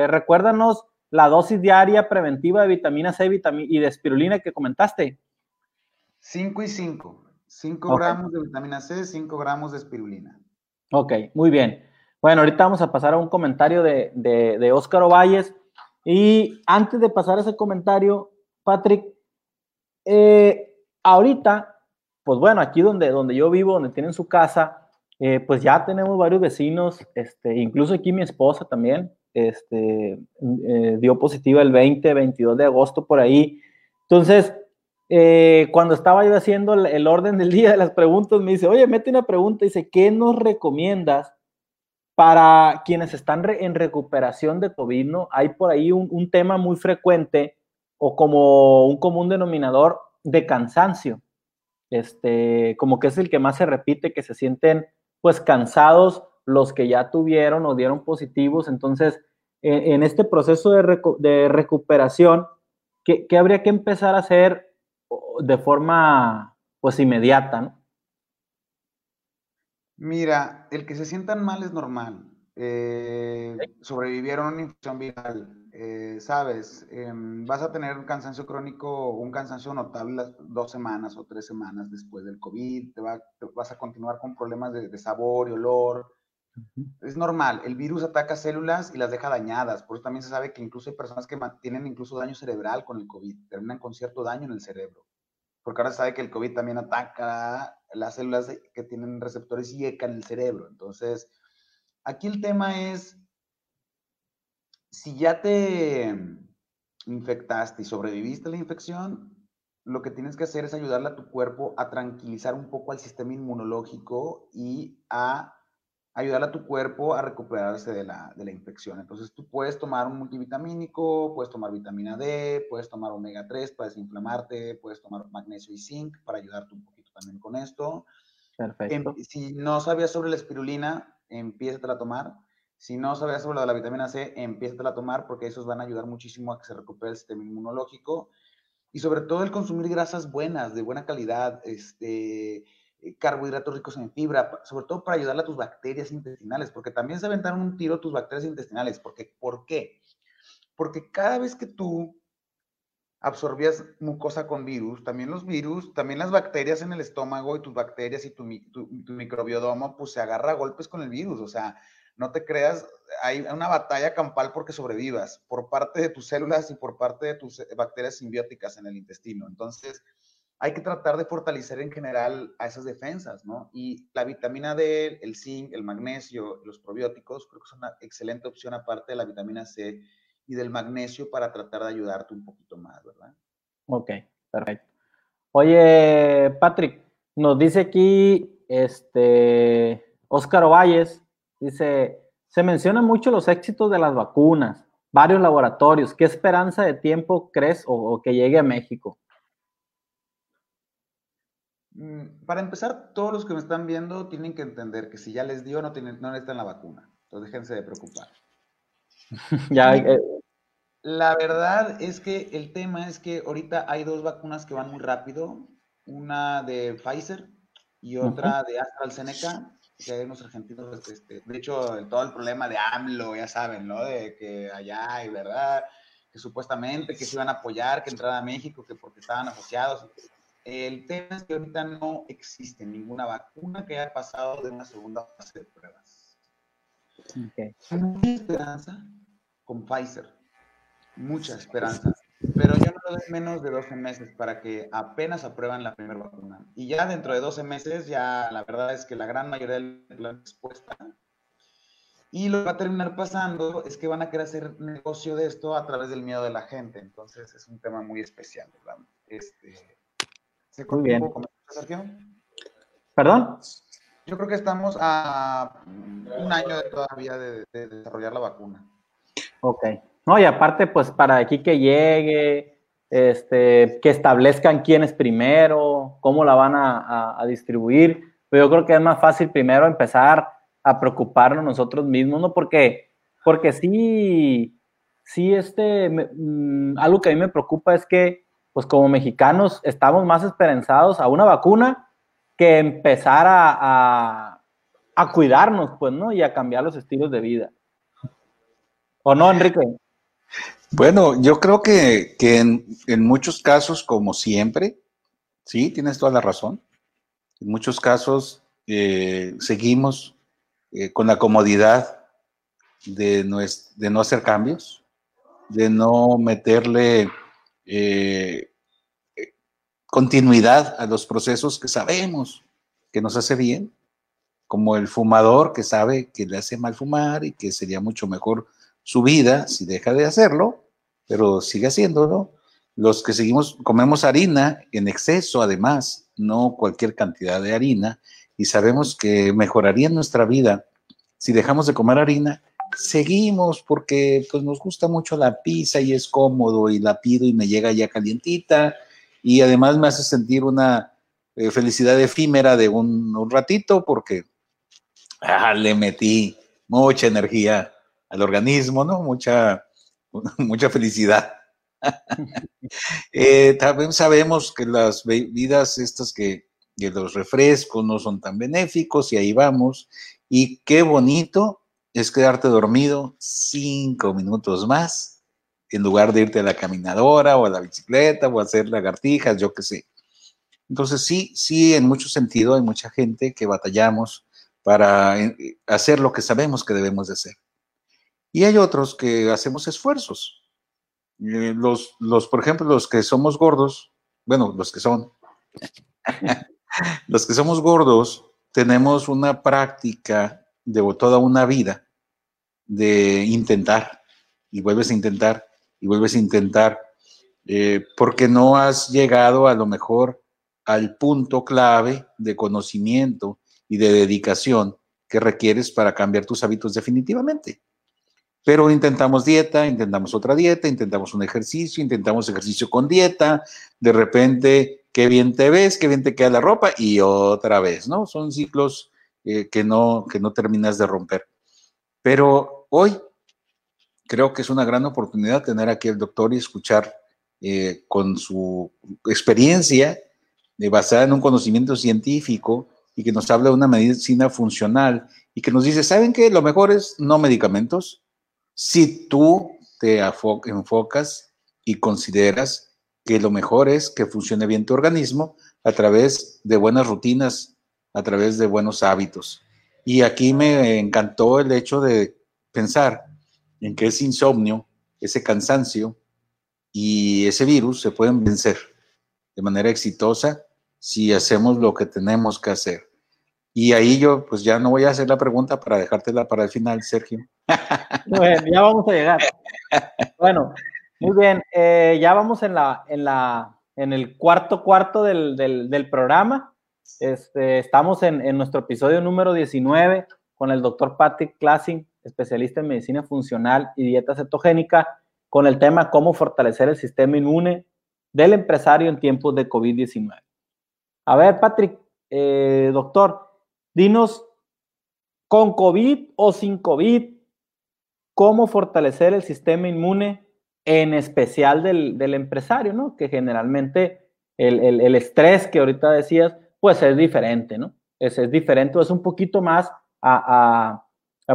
recuérdanos la dosis diaria preventiva de vitamina C y de espirulina que comentaste? 5 y 5. 5 gramos de vitamina C, 5 gramos de espirulina. Ok, muy bien. Bueno, ahorita vamos a pasar a un comentario de, de, Óscar Ovalles. Y antes de pasar a ese comentario, Patrick, eh, ahorita, pues bueno, aquí donde, donde yo vivo, donde tienen su casa, eh, pues ya tenemos varios vecinos, este, incluso aquí mi esposa también, este, eh, dio positiva el 20, 22 de agosto por ahí. Entonces, eh, cuando estaba yo haciendo el, orden del día de las preguntas, me dice, oye, mete una pregunta, dice, ¿qué nos recomiendas para quienes están en recuperación de COVID? Hay por ahí un, un tema muy frecuente o como un común denominador de cansancio, este, como que es el que más se repite, que se sienten pues cansados los que ya tuvieron o dieron positivos. Entonces, en, este proceso de, recuperación, ¿qué, ¿qué, habría que empezar a hacer de forma pues inmediata? ¿no? Mira, el que se sientan mal es normal. Eh, sobrevivieron a una infección viral, eh, sabes, em, vas a tener un cansancio crónico, un cansancio notable dos semanas o tres semanas después del COVID, te, vas a continuar con problemas de, sabor y olor. Es normal, el virus ataca células y las deja dañadas, por eso también se sabe que incluso hay personas que tienen incluso daño cerebral con el COVID, terminan con cierto daño en el cerebro, porque ahora se sabe que el COVID también ataca las células que tienen receptores y en el cerebro, entonces Aquí el tema es, si ya te infectaste y sobreviviste a la infección, lo que tienes que hacer es ayudarle a tu cuerpo a tranquilizar un poco al sistema inmunológico y a ayudarle a tu cuerpo a recuperarse de la, de la, infección. Entonces tú puedes tomar un multivitamínico, puedes tomar vitamina D, puedes tomar omega 3 para desinflamarte, puedes tomar magnesio y zinc para ayudarte un poquito también con esto. Perfecto. si no sabías sobre la espirulina, empieza a tomar. Si no sabes sobre la vitamina C, empieza a tomar porque esos van a ayudar muchísimo a que se recupere el sistema inmunológico. Y sobre todo el consumir grasas buenas, de buena calidad, este, carbohidratos ricos en fibra, sobre todo para ayudarle a tus bacterias intestinales, porque también se aventaron un tiro tus bacterias intestinales. Porque, ¿Por qué? Porque cada vez que tú absorbías mucosa con virus, también los virus, también las bacterias en el estómago y tus bacterias y tu, tu, pues se agarra a golpes con el virus. O sea, no te creas, hay una batalla campal porque sobrevivas por parte de tus células y por parte de tus bacterias simbióticas en el intestino. Entonces, hay que tratar de fortalecer en general a esas defensas, ¿no? Y la vitamina D, el zinc, el magnesio, los probióticos, creo que son una excelente opción aparte de la vitamina C y del magnesio para tratar de ayudarte un poquito más, ¿verdad? Ok, perfecto. Oye, Patrick, nos dice aquí este Óscar Ovalles, dice, se mencionan mucho los éxitos de las vacunas, varios laboratorios. ¿Qué esperanza de tiempo crees o, que llegue a México? Mm, para empezar, todos los que me están viendo tienen que entender que si ya les dio, no, tienen, no necesitan la vacuna. Entonces déjense de preocupar. *laughs* ya, eh, la verdad es que el tema es que ahorita hay dos vacunas que van muy rápido, una de Pfizer y otra de AstraZeneca, que hay unos argentinos, este, de hecho, todo el problema de AMLO, ya saben, ¿no? De que allá hay, ¿verdad? Que supuestamente que se iban a apoyar, que entrara a México, que porque estaban asociados. El tema es que ahorita no existe ninguna vacuna que haya pasado de una segunda fase de pruebas. Okay. Hay mucha esperanza con Pfizer mucha esperanza. Pero yo no doy menos de 12 meses para que apenas aprueban la primera vacuna. Y ya dentro de 12 meses, ya la verdad es que la gran mayoría de la respuesta. Y lo que va a terminar pasando es que van a querer hacer negocio de esto a través del miedo de la gente. Entonces es un tema muy especial, ¿verdad? Este, ¿Se muy bien. Sergio? ¿Perdón? Yo creo que estamos a un año todavía de, de desarrollar la vacuna. Ok. No, y aparte, pues para aquí que llegue, este, que establezcan quién es primero, cómo la van a, distribuir. Pero yo creo que es más fácil primero empezar a preocuparnos nosotros mismos, ¿no? Porque, porque sí, sí, este, mm, algo que a mí me preocupa es que, pues como mexicanos, estamos más esperanzados a una vacuna que empezar a, a cuidarnos, pues, ¿no? Y a cambiar los estilos de vida. ¿O no, Enrique? Bueno, yo creo que, en, muchos casos, como siempre, sí, tienes toda la razón. En muchos casos eh, seguimos eh, con la comodidad de no, de no hacer cambios, de no meterle eh, continuidad a los procesos que sabemos que nos hace bien, como el fumador que sabe que le hace mal fumar y que sería mucho mejor su vida si deja de hacerlo, pero sigue haciéndolo. Los que seguimos, comemos harina en exceso, además, no cualquier cantidad de harina, y sabemos que mejoraría nuestra vida si dejamos de comer harina, seguimos porque pues, nos gusta mucho la pizza y es cómodo y la pido y me llega ya calientita y además me hace sentir una eh, felicidad efímera de un, ratito porque ah, le metí mucha energía al organismo, ¿no? Mucha, *laughs* mucha felicidad. *laughs* Eh, también sabemos que las bebidas estas que, que los refrescos no son tan benéficos y ahí vamos. Y qué bonito es quedarte dormido cinco minutos más en lugar de irte a la caminadora o a la bicicleta o a hacer lagartijas, yo qué sé. Entonces sí, sí, en mucho sentido hay mucha gente que batallamos para eh, hacer lo que sabemos que debemos de hacer. Y hay otros que hacemos esfuerzos. Eh, los, los, por ejemplo, los que somos gordos, bueno, los que son, *laughs* los que somos gordos, tenemos una práctica de toda una vida de intentar y vuelves a intentar y vuelves a intentar eh, porque no has llegado a lo mejor al punto clave de conocimiento y de dedicación que requieres para cambiar tus hábitos definitivamente. Pero intentamos dieta, intentamos otra dieta, intentamos un ejercicio, intentamos ejercicio con dieta, de repente, qué bien te ves, qué bien te queda la ropa y otra vez, ¿no? Son ciclos eh, que, no, que no terminas de romper. Pero hoy creo que es una gran oportunidad tener aquí al doctor y escuchar eh, con su experiencia eh, basada en un conocimiento científico y que nos habla de una medicina funcional y que nos dice, ¿saben qué? Lo mejor es no medicamentos, si tú te enfocas y consideras que lo mejor es que funcione bien tu organismo a través de buenas rutinas, a través de buenos hábitos. Y aquí me encantó el hecho de pensar en que ese insomnio, ese cansancio y ese virus se pueden vencer de manera exitosa si hacemos lo que tenemos que hacer. Y ahí yo, pues ya no voy a hacer la pregunta para dejártela para el final, Sergio. *laughs* Bueno, ya vamos a llegar. Bueno, muy bien. Eh, ya vamos en la, en la, en el cuarto cuarto del, del, programa. Este, estamos en, en, nuestro episodio número 19 con el doctor Patrick Classing, especialista en medicina funcional y dieta cetogénica, con el tema cómo fortalecer el sistema inmune del empresario en tiempos de COVID-19. A ver, Patrick, eh, doctor, Dinos, con COVID o sin COVID, cómo fortalecer el sistema inmune, en especial del, empresario, ¿no? Que generalmente el, estrés que ahorita decías, pues es diferente, ¿no? Es, es diferente, es un poquito más a,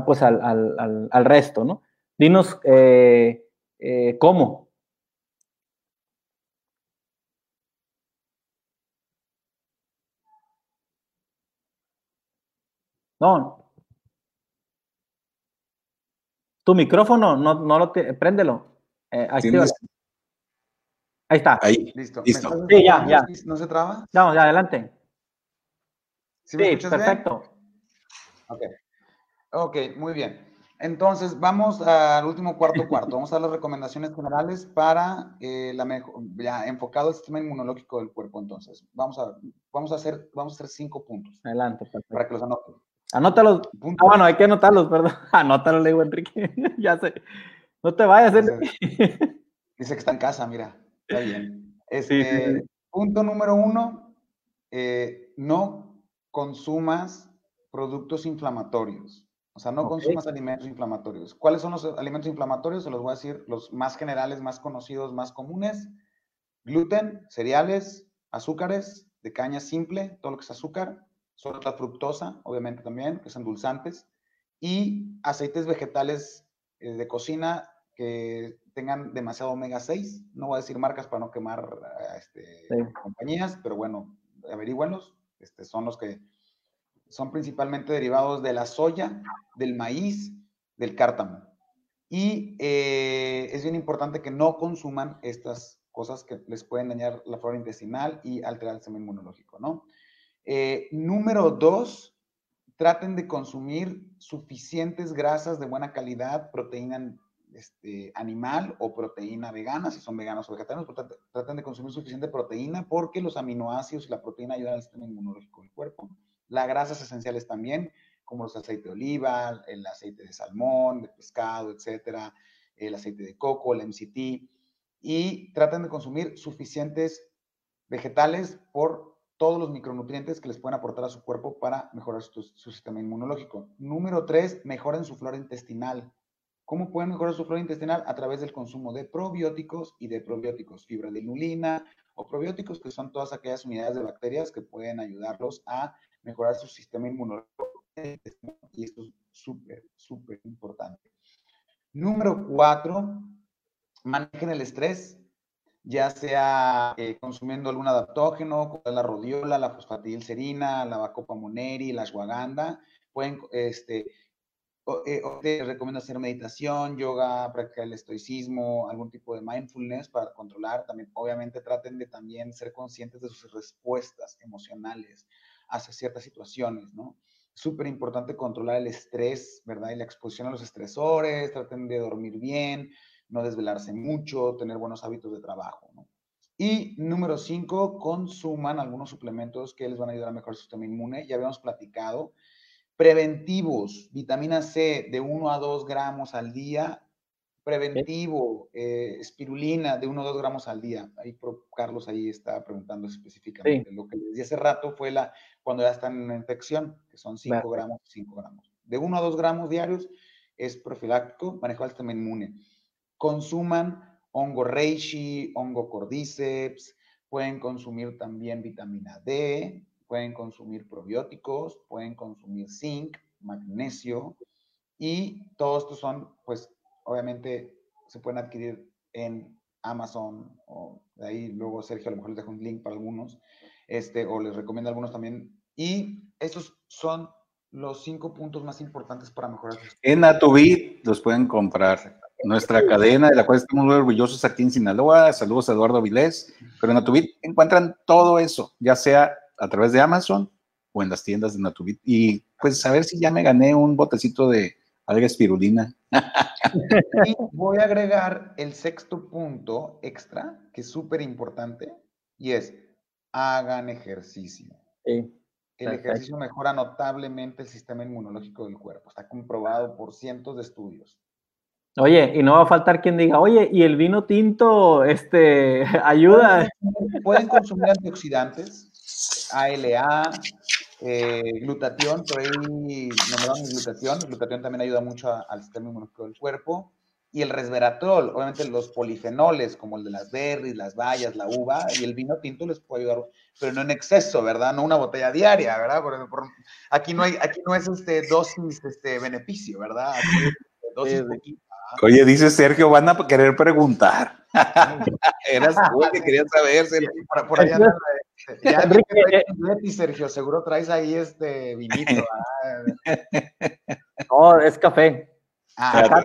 pues al, resto, ¿no? Dinos eh, eh, cómo. No. Tu micrófono, no, no lo te, préndelo. Eh, ahí está. Ahí. Listo. Listo. Sí, ya, ya. ¿No se traba? No, ya, adelante. Sí, perfecto. Ok. Ok, muy bien. Entonces, vamos al último cuarto cuarto. Vamos a las recomendaciones generales para eh, la mejor, ya enfocado al sistema inmunológico del cuerpo. Entonces, vamos a, vamos a hacer, vamos a hacer cinco puntos. Adelante, perfecto. Para que los anoten. Anótalos. Ah, bueno, hay que anotarlos, perdón. *laughs* Anótalos, le digo Enrique. *laughs* ya sé. No te vayas, Dice, dice que está en casa, mira. Está bien. Este, Punto número uno, eh, no consumas productos inflamatorios. O sea, no consumas alimentos inflamatorios. ¿Cuáles son los alimentos inflamatorios? Se los voy a decir los más generales, más conocidos, más comunes. Gluten, cereales, azúcares de caña simple, todo lo que es azúcar, sobre la fructosa, obviamente también, que son endulzantes, y aceites vegetales eh, de cocina que tengan demasiado omega 6. No voy a decir marcas para no quemar este, compañías, pero bueno, averígüenlos. Este, son los que son principalmente derivados de la soya, del maíz, del cártamo. Y eh, es bien importante que no consuman estas cosas que les pueden dañar la flora intestinal y alterar el sistema inmunológico, ¿no? Eh, número dos, traten de consumir suficientes grasas de buena calidad, proteína este, animal o proteína vegana, si son veganos o vegetarianos, traten de consumir suficiente proteína porque los aminoácidos y la proteína ayudan al sistema inmunológico del cuerpo. Las grasas esenciales también, como los aceites de oliva, el aceite de salmón, de pescado, etcétera, el aceite de coco, el MCT, y traten de consumir suficientes vegetales por todos los micronutrientes que les pueden aportar a su cuerpo para mejorar su, sistema inmunológico. Número tres, mejoren su flora intestinal. ¿Cómo pueden mejorar su flora intestinal? A través del consumo de probióticos y de probióticos, fibra de inulina o probióticos, que son todas aquellas unidades de bacterias que pueden ayudarlos a mejorar su sistema inmunológico. Y esto es súper, súper importante. Número cuatro, manejen el estrés, ya sea eh, consumiendo algún adaptógeno, como la rodiola, la fosfatidilcerina, la bacopa moneri, la ashwagandha. Pueden, este, eh, te recomiendo hacer meditación, yoga, practicar el estoicismo, algún tipo de mindfulness para controlar. También, obviamente, traten de también ser conscientes de sus respuestas emocionales hacia ciertas situaciones, ¿no? Súper importante controlar el estrés, ¿verdad? Y la exposición a los estresores, traten de dormir bien, no desvelarse mucho, tener buenos hábitos de trabajo. Y número cinco, consuman algunos suplementos que les van a ayudar a mejorar su sistema inmune. Ya habíamos platicado Preventivos, vitamina C de 1 a 2 gramos al día. Preventivo, eh, espirulina de 1 a 2 gramos al día. Ahí Carlos ahí está preguntando específicamente. Lo que les dije hace rato fue la cuando ya están en infección, que son 5 gramos, 5 gramos. De 1 a 2 gramos diarios es profiláctico, manejo el sistema inmune. Consuman hongo reishi, hongo cordyceps, pueden consumir también vitamina D, pueden consumir probióticos, pueden consumir zinc, magnesio y todos estos son, pues, obviamente se pueden adquirir en Amazon o de ahí luego Sergio a lo mejor les dejo un link para algunos, este, o les recomiendo algunos también. Y estos son los cinco puntos más importantes para mejorar. En Atubit los pueden comprar. Nuestra cadena, de la cual estamos muy orgullosos aquí en Sinaloa. Saludos a Eduardo Vilés. Pero en Atubit encuentran todo eso, ya sea a través de Amazon o en las tiendas de Natubit. Y pues a ver si ya me gané un botecito de alga espirulina. *laughs* y voy a agregar el sexto punto extra, que es súper importante, y es hagan ejercicio. El ejercicio mejora notablemente el sistema inmunológico del cuerpo. Está comprobado por cientos de estudios. Oye, y no va a faltar quien diga, oye, ¿y el vino tinto este, *laughs* ayuda? Pueden consumir antioxidantes, ALA, eh, glutatión, por ahí nombramos glutatión. El glutatión también ayuda mucho al sistema inmunológico del cuerpo. Y el resveratrol, obviamente los polifenoles, como el de las berries, las bayas, la uva, y el vino tinto les puede ayudar, pero no en exceso, ¿verdad? No una botella diaria, ¿verdad? aquí, no hay, aquí no es este dosis, este beneficio, ¿verdad? dosis Oye, dice Sergio, van a querer preguntar. *laughs* Eras tú que querías saber, Por, por allá ya, Enrique, y Sergio, seguro traes ahí este vinito. *laughs* no, es café. Ah,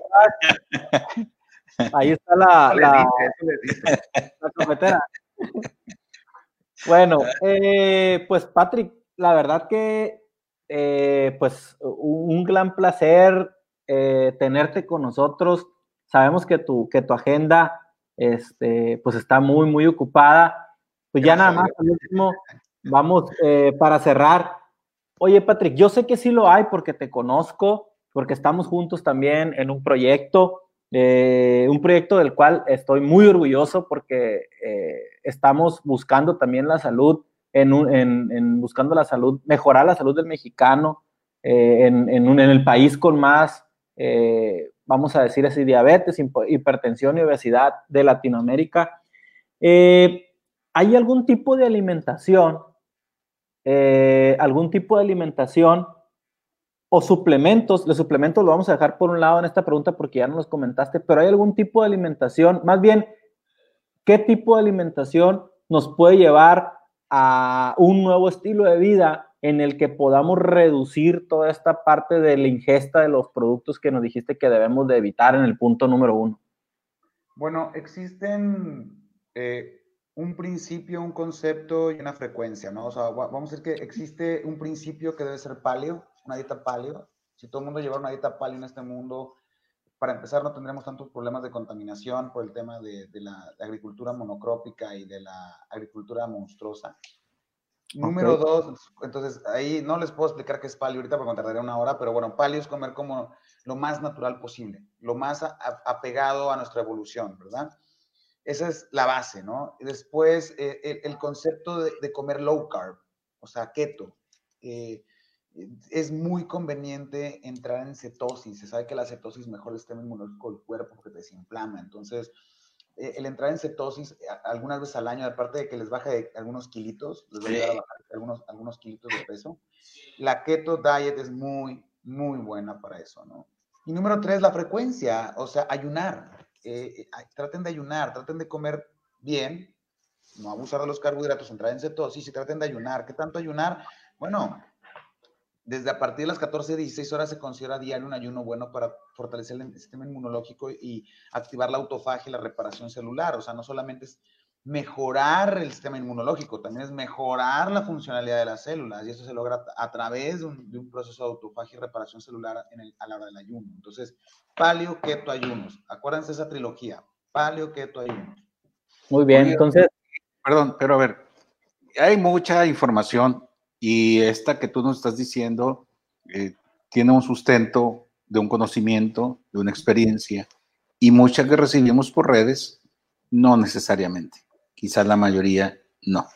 ahí está la, la, la cafetera. Bueno, eh, pues Patrick, la verdad que eh, pues un gran placer eh, tenerte con nosotros. Sabemos que tu, que tu agenda este, pues está muy, muy ocupada. Pues ya nada más, al último, vamos eh, para cerrar. Oye, Patrick, yo sé que sí lo hay porque te conozco, porque estamos juntos también en un proyecto, eh, un proyecto del cual estoy muy orgulloso porque estamos buscando también la salud, en, en, buscando la salud, mejorar la salud del mexicano en, en, el país con más eh, vamos a decir así, diabetes, hipertensión y obesidad de Latinoamérica. Eh, ¿Hay algún tipo de alimentación, eh, algún tipo de alimentación o suplementos? Los suplementos lo vamos a dejar por un lado en esta pregunta porque ya no los comentaste, pero ¿hay algún tipo de alimentación? Más bien, ¿qué tipo de alimentación nos puede llevar a un nuevo estilo de vida en el que podamos reducir toda esta parte de la ingesta de los productos que nos dijiste que debemos de evitar en el punto número uno? Bueno, existen eh, un principio, un concepto y una frecuencia, ¿no? O sea, vamos a decir que existe un principio que debe ser paleo, una dieta paleo. Si todo el mundo llevara una dieta paleo en este mundo, para empezar no tendremos tantos problemas de contaminación por el tema de, la agricultura monocrópica y de la agricultura monstruosa. Número dos, entonces ahí no les puedo explicar qué es palio ahorita porque tardaría una hora, pero bueno, palio es comer como lo más natural posible, lo más apegado a nuestra evolución, ¿verdad? Esa es la base, ¿no? Después, eh, el, concepto de, comer low carb, o sea, keto. Eh, es muy conveniente entrar en cetosis. Se sabe que la cetosis mejora el sistema inmunológico del cuerpo porque te desinflama. Entonces, el entrar en cetosis algunas veces al año, aparte de que les baja de algunos kilitos, les va a ayudar a bajar algunos, algunos kilitos de peso, la keto diet es muy, muy buena para eso, ¿no? Y número tres, la frecuencia, o sea, ayunar. Eh, eh, traten de ayunar, traten de comer bien, no abusar de los carbohidratos, entrar en cetosis y traten de ayunar. ¿Qué tanto ayunar? Bueno, desde a partir de las 14, 16 horas se considera diario un ayuno bueno para fortalecer el sistema inmunológico y activar la autofagia y la reparación celular. O sea, no solamente es mejorar el sistema inmunológico, también es mejorar la funcionalidad de las células y eso se logra a través de un, proceso de autofagia y reparación celular a la hora del ayuno. Entonces, paleo, keto, ayunos. Acuérdense esa trilogía, paleo, keto, ayunos. Muy bien, entonces... Perdón, pero a ver, hay mucha información y esta que tú nos estás diciendo eh, tiene un sustento de un conocimiento, de una experiencia, y muchas que recibimos por redes, no necesariamente. Quizás la mayoría no.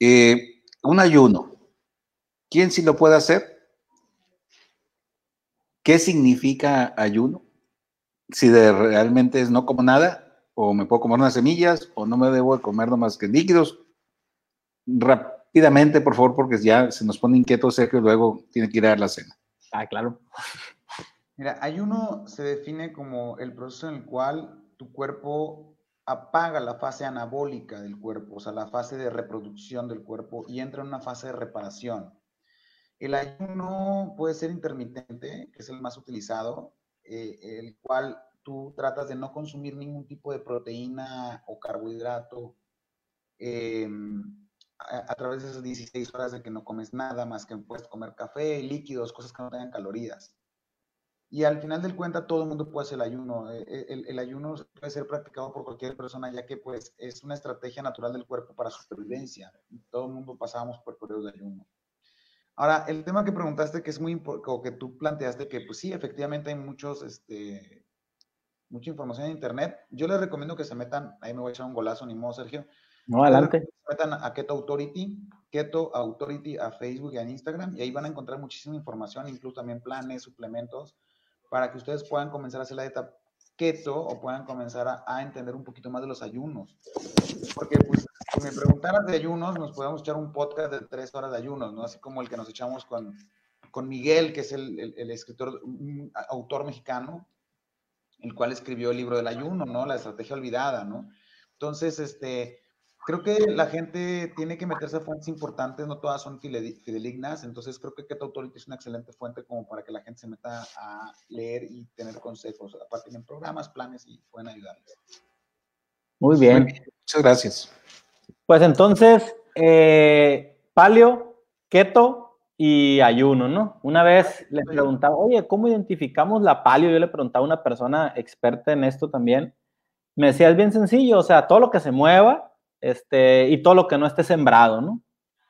Eh, un ayuno. ¿Quién sí lo puede hacer? ¿Qué significa ayuno? Si de realmente es no como nada, o me puedo comer unas semillas, o no me debo comer más que líquidos. Rápidamente, por favor, porque ya se nos pone inquieto que luego tiene que ir a dar la cena. Ah, claro. Mira, ayuno se define como el proceso en el cual tu cuerpo apaga la fase anabólica del cuerpo, o sea, la fase de reproducción del cuerpo y entra en una fase de reparación. El ayuno puede ser intermitente, que es el más utilizado, eh, el cual tú tratas de no consumir ningún tipo de proteína o carbohidrato. Eh, a, través de esas 16 horas de que no comes nada más que puedes comer café, líquidos, cosas que no tengan calorías. Y al final del cuenta todo el mundo puede hacer el ayuno. E, e, el, el, ayuno puede ser practicado por cualquier persona ya que pues es una estrategia natural del cuerpo para supervivencia. Todo el mundo pasamos por periodos de ayuno. Ahora, el tema que preguntaste que es muy importante, o que tú planteaste que pues sí, efectivamente hay muchos, este, mucha información en internet. Yo les recomiendo que se metan, ahí me voy a echar un golazo, ni modo, Sergio, no, adelante. Metan a Keto Authority, Keto Authority a Facebook y a Instagram y ahí van a encontrar muchísima información, incluso también planes, suplementos, para que ustedes puedan comenzar a hacer la dieta keto o puedan comenzar a, entender un poquito más de los ayunos. Porque, pues, si me preguntaras de ayunos, nos podemos echar un podcast de tres horas de ayunos, ¿no? Así como el que nos echamos con, con Miguel, que es el, el, escritor, un autor mexicano, el cual escribió el libro del ayuno, ¿no? La estrategia olvidada, ¿no? Entonces, este, creo que la gente tiene que meterse a fuentes importantes, no todas son fidelignas, entonces creo que Keto Authority es una excelente fuente como para que la gente se meta a leer y tener consejos. Aparte tienen programas, planes y pueden ayudarles. Muy bien. Muchas gracias. Pues entonces, eh, paleo, keto y ayuno, ¿no? Una vez le preguntaba, oye, ¿cómo identificamos la paleo? Yo le preguntaba a una persona experta en esto también. Me decía, es bien sencillo, o sea, todo lo que se mueva, este, y todo lo que no esté sembrado, ¿no?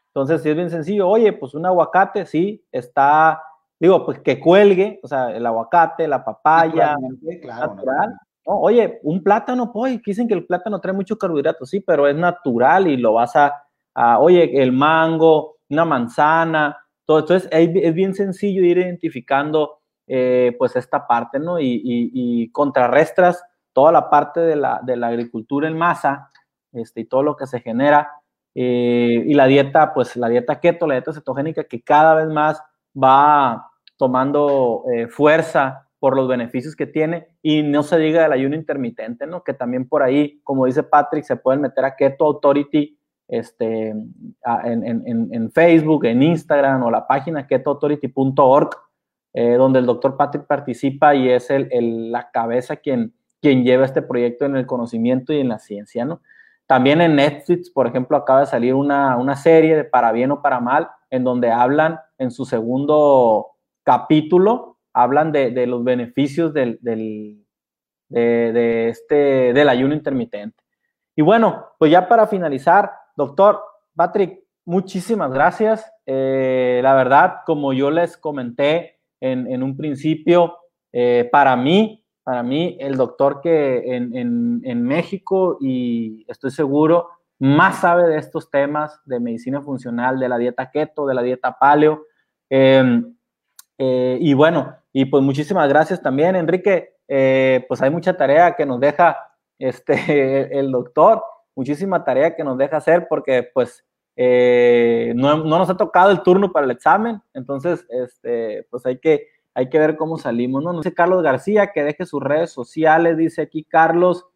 Entonces, si es bien sencillo, oye, pues un aguacate, sí, está, digo, pues que cuelgue, o sea, el aguacate, la papaya, natural. ¿no? Oye, un plátano, pues, dicen que el plátano trae mucho carbohidrato, sí, pero es natural y lo vas a, oye, el mango, una manzana, todo. Entonces, es, bien sencillo ir identificando, eh, pues, esta parte, ¿no? Y, y, contrarrestas toda la parte de la, de la agricultura en masa, este, y todo lo que se genera. Eh, y la dieta, pues la dieta keto, la dieta cetogénica, que cada vez más va tomando eh, fuerza por los beneficios que tiene y no se diga del ayuno intermitente, ¿no? Que también por ahí, como dice Patrick, se pueden meter a Keto Authority este, en, Facebook, en Instagram o la página ketoauthority.org, eh, donde el doctor Patrick participa y es el, la cabeza quien, quien lleva este proyecto en el conocimiento y en la ciencia, ¿no? También en Netflix, por ejemplo, acaba de salir una, serie de Para bien o para mal, en donde hablan en su segundo capítulo, hablan de, los beneficios del, de, este, del ayuno intermitente. Y bueno, pues ya para finalizar, doctor Patrick, muchísimas gracias. Eh, la verdad, como yo les comenté en, un principio, eh, para mí para mí, el doctor que en, México, y estoy seguro, más sabe de estos temas de medicina funcional, de la dieta keto, de la dieta paleo, Em, eh, y bueno, y pues muchísimas gracias también, Enrique. Eh, pues hay mucha tarea que nos deja este, *laughs* el doctor, muchísima tarea que nos deja hacer porque pues eh, no, no, nos ha tocado el turno para el examen, entonces este, pues hay que, hay que ver cómo salimos. ¿no? sé Carlos García que deje sus redes sociales, dice aquí Carlos.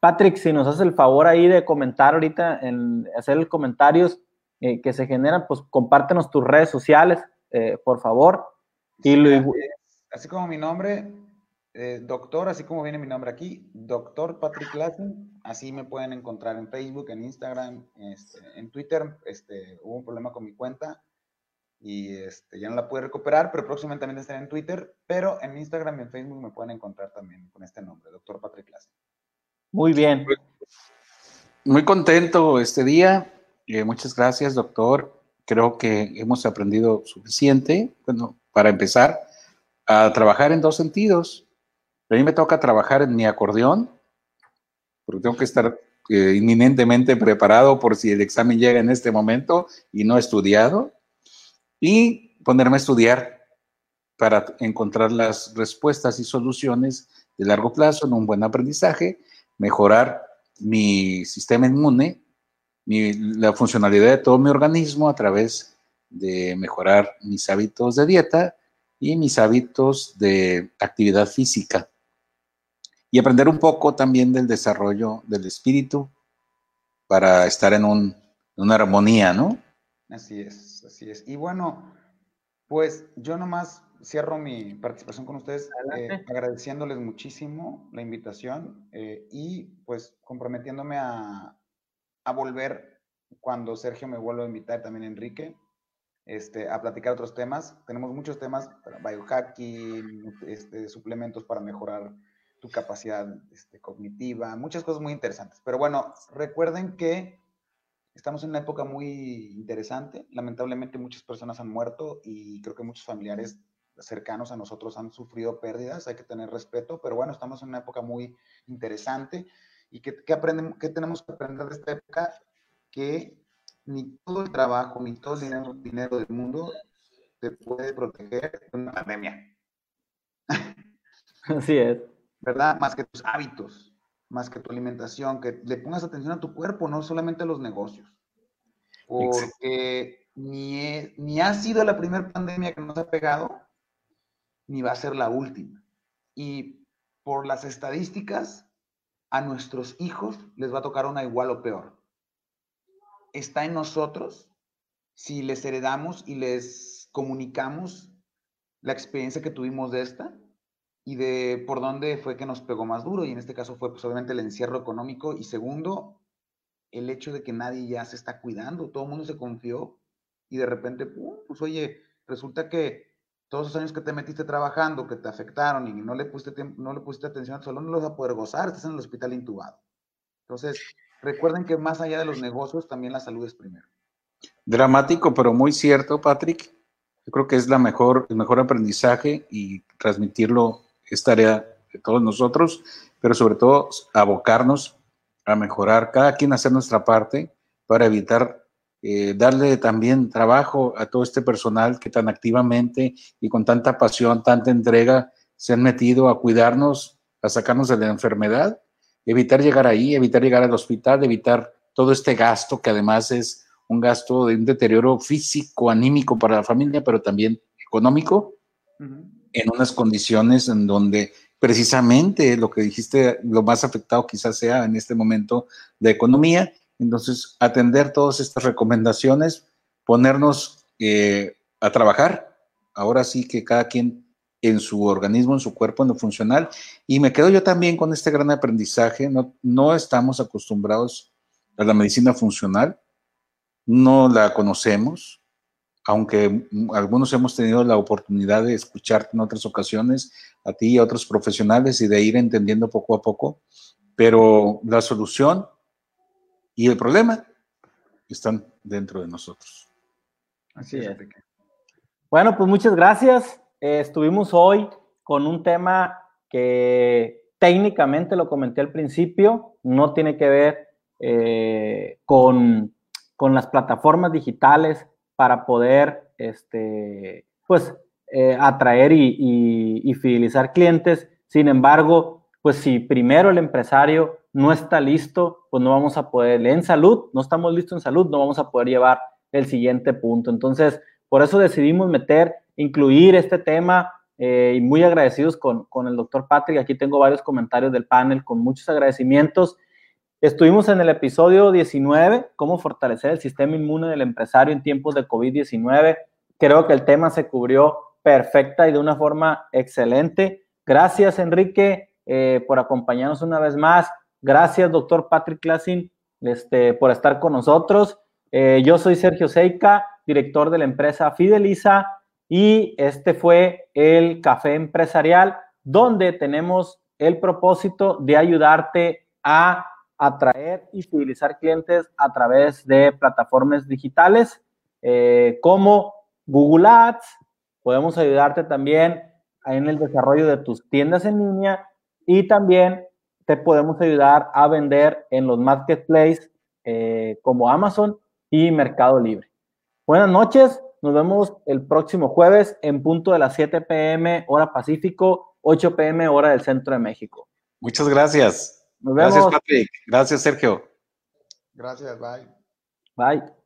Patrick, si nos hace el favor ahí de comentar ahorita, en hacer comentarios que se generan, pues compártenos tus redes sociales eh, por favor. Y así como mi nombre, eh, doctor, así como viene mi nombre aquí, doctor Patrick Lassen, así me pueden encontrar en Facebook, en Instagram, este, en Twitter, este, hubo un problema con mi cuenta y este, ya no la pude recuperar, pero próximamente también estaré en Twitter, pero en Instagram y en Facebook me pueden encontrar también con este nombre, doctor Patrick Lassen. Muy bien. Muy contento este día. Eh, muchas gracias, doctor creo que hemos aprendido suficiente, bueno, para empezar a trabajar en dos sentidos. A mí me toca trabajar en mi acordeón, porque tengo que estar eh, inminentemente preparado por si el examen llega en este momento y no he estudiado, y ponerme a estudiar para encontrar las respuestas y soluciones de largo plazo en un buen aprendizaje, mejorar mi sistema inmune la funcionalidad de todo mi organismo a través de mejorar mis hábitos de dieta y mis hábitos de actividad física. Y aprender un poco también del desarrollo del espíritu para estar en, un, una armonía, ¿no? Así es, así es. Y bueno, pues yo nomás cierro mi participación con ustedes eh, agradeciéndoles muchísimo la invitación eh, y pues comprometiéndome a, a volver cuando Sergio me vuelva a invitar, también Enrique, este, a platicar otros temas. Tenemos muchos temas, biohacking, este, suplementos para mejorar tu capacidad este, cognitiva, muchas cosas muy interesantes. Pero bueno, recuerden que estamos en una época muy interesante. Lamentablemente muchas personas han muerto y creo que muchos familiares cercanos a nosotros han sufrido pérdidas. Hay que tener respeto, pero bueno, estamos en una época muy interesante. ¿Y qué, qué, qué tenemos que aprender de esta época? Que ni todo el trabajo, ni todo el dinero, dinero del mundo te puede proteger de una pandemia. Así es. ¿Verdad? Más que tus hábitos, más que tu alimentación, que le pongas atención a tu cuerpo, no solamente a los negocios. Porque ni, ni ha sido la primera pandemia que nos ha pegado, ni va a ser la última. Y por las estadísticas, a nuestros hijos les va a tocar una igual o peor. Está en nosotros si les heredamos y les comunicamos la experiencia que tuvimos de esta y de por dónde fue que nos pegó más duro. Y en este caso fue pues, obviamente el encierro económico y segundo, el hecho de que nadie ya se está cuidando, todo el mundo se confió y de repente, pues oye, resulta que todos esos años que te metiste trabajando, que te afectaron y no le pusiste, no le pusiste atención al salón, no los vas a poder gozar, estás en el hospital intubado. Entonces, recuerden que más allá de los negocios, también la salud es primero. Dramático, pero muy cierto, Patrick. Yo creo que es la mejor, el mejor aprendizaje y transmitirlo es tarea de todos nosotros, pero sobre todo abocarnos a mejorar, cada quien hacer nuestra parte para evitar eh, darle también trabajo a todo este personal que tan activamente y con tanta pasión, tanta entrega se han metido a cuidarnos, a sacarnos de la enfermedad, evitar llegar ahí, evitar llegar al hospital, evitar todo este gasto que además es un gasto de un deterioro físico, anímico para la familia, pero también económico, en unas condiciones en donde precisamente lo que dijiste, lo más afectado quizás sea en este momento de economía entonces, atender todas estas recomendaciones, ponernos eh, a trabajar. Ahora sí que cada quien en su organismo, en su cuerpo, en lo funcional. Y me quedo yo también con este gran aprendizaje. No, no estamos acostumbrados a la medicina funcional, no la conocemos, aunque algunos hemos tenido la oportunidad de escucharte en otras ocasiones, a ti y a otros profesionales, y de ir entendiendo poco a poco. Pero la solución y el problema están dentro de nosotros. Así es. Bueno, pues muchas gracias. Eh, estuvimos hoy con un tema que técnicamente lo comenté al principio, no tiene que ver eh, con, con las plataformas digitales para poder, este, pues, eh, atraer y, fidelizar clientes. Sin embargo, pues si primero el empresario no está listo, pues no vamos a poder, en salud, no estamos listos en salud, no vamos a poder llevar el siguiente punto. Entonces, por eso decidimos meter, incluir este tema eh, y muy agradecidos con, con el doctor Patrick. Aquí tengo varios comentarios del panel con muchos agradecimientos. Estuvimos en el episodio 19, cómo fortalecer el sistema inmune del empresario en tiempos de COVID-19. Creo que el tema se cubrió perfecta y de una forma excelente. Gracias, Enrique, eh, por acompañarnos una vez más. Gracias, doctor Patrick Klassin, este, por estar con nosotros. Eh, yo soy Sergio Seika, director de la empresa Fideliza, y este fue el Café Empresarial, donde tenemos el propósito de ayudarte a atraer y fidelizar clientes a través de plataformas digitales eh, como Google Ads. Podemos ayudarte también en el desarrollo de tus tiendas en línea y también te podemos ayudar a vender en los marketplaces eh, como Amazon y Mercado Libre. Buenas noches, nos vemos el próximo jueves en punto de las 7 pm hora Pacífico, 8 pm hora del Centro de México. Muchas gracias. Gracias, Patrick. Gracias, Sergio. Gracias, bye. Bye.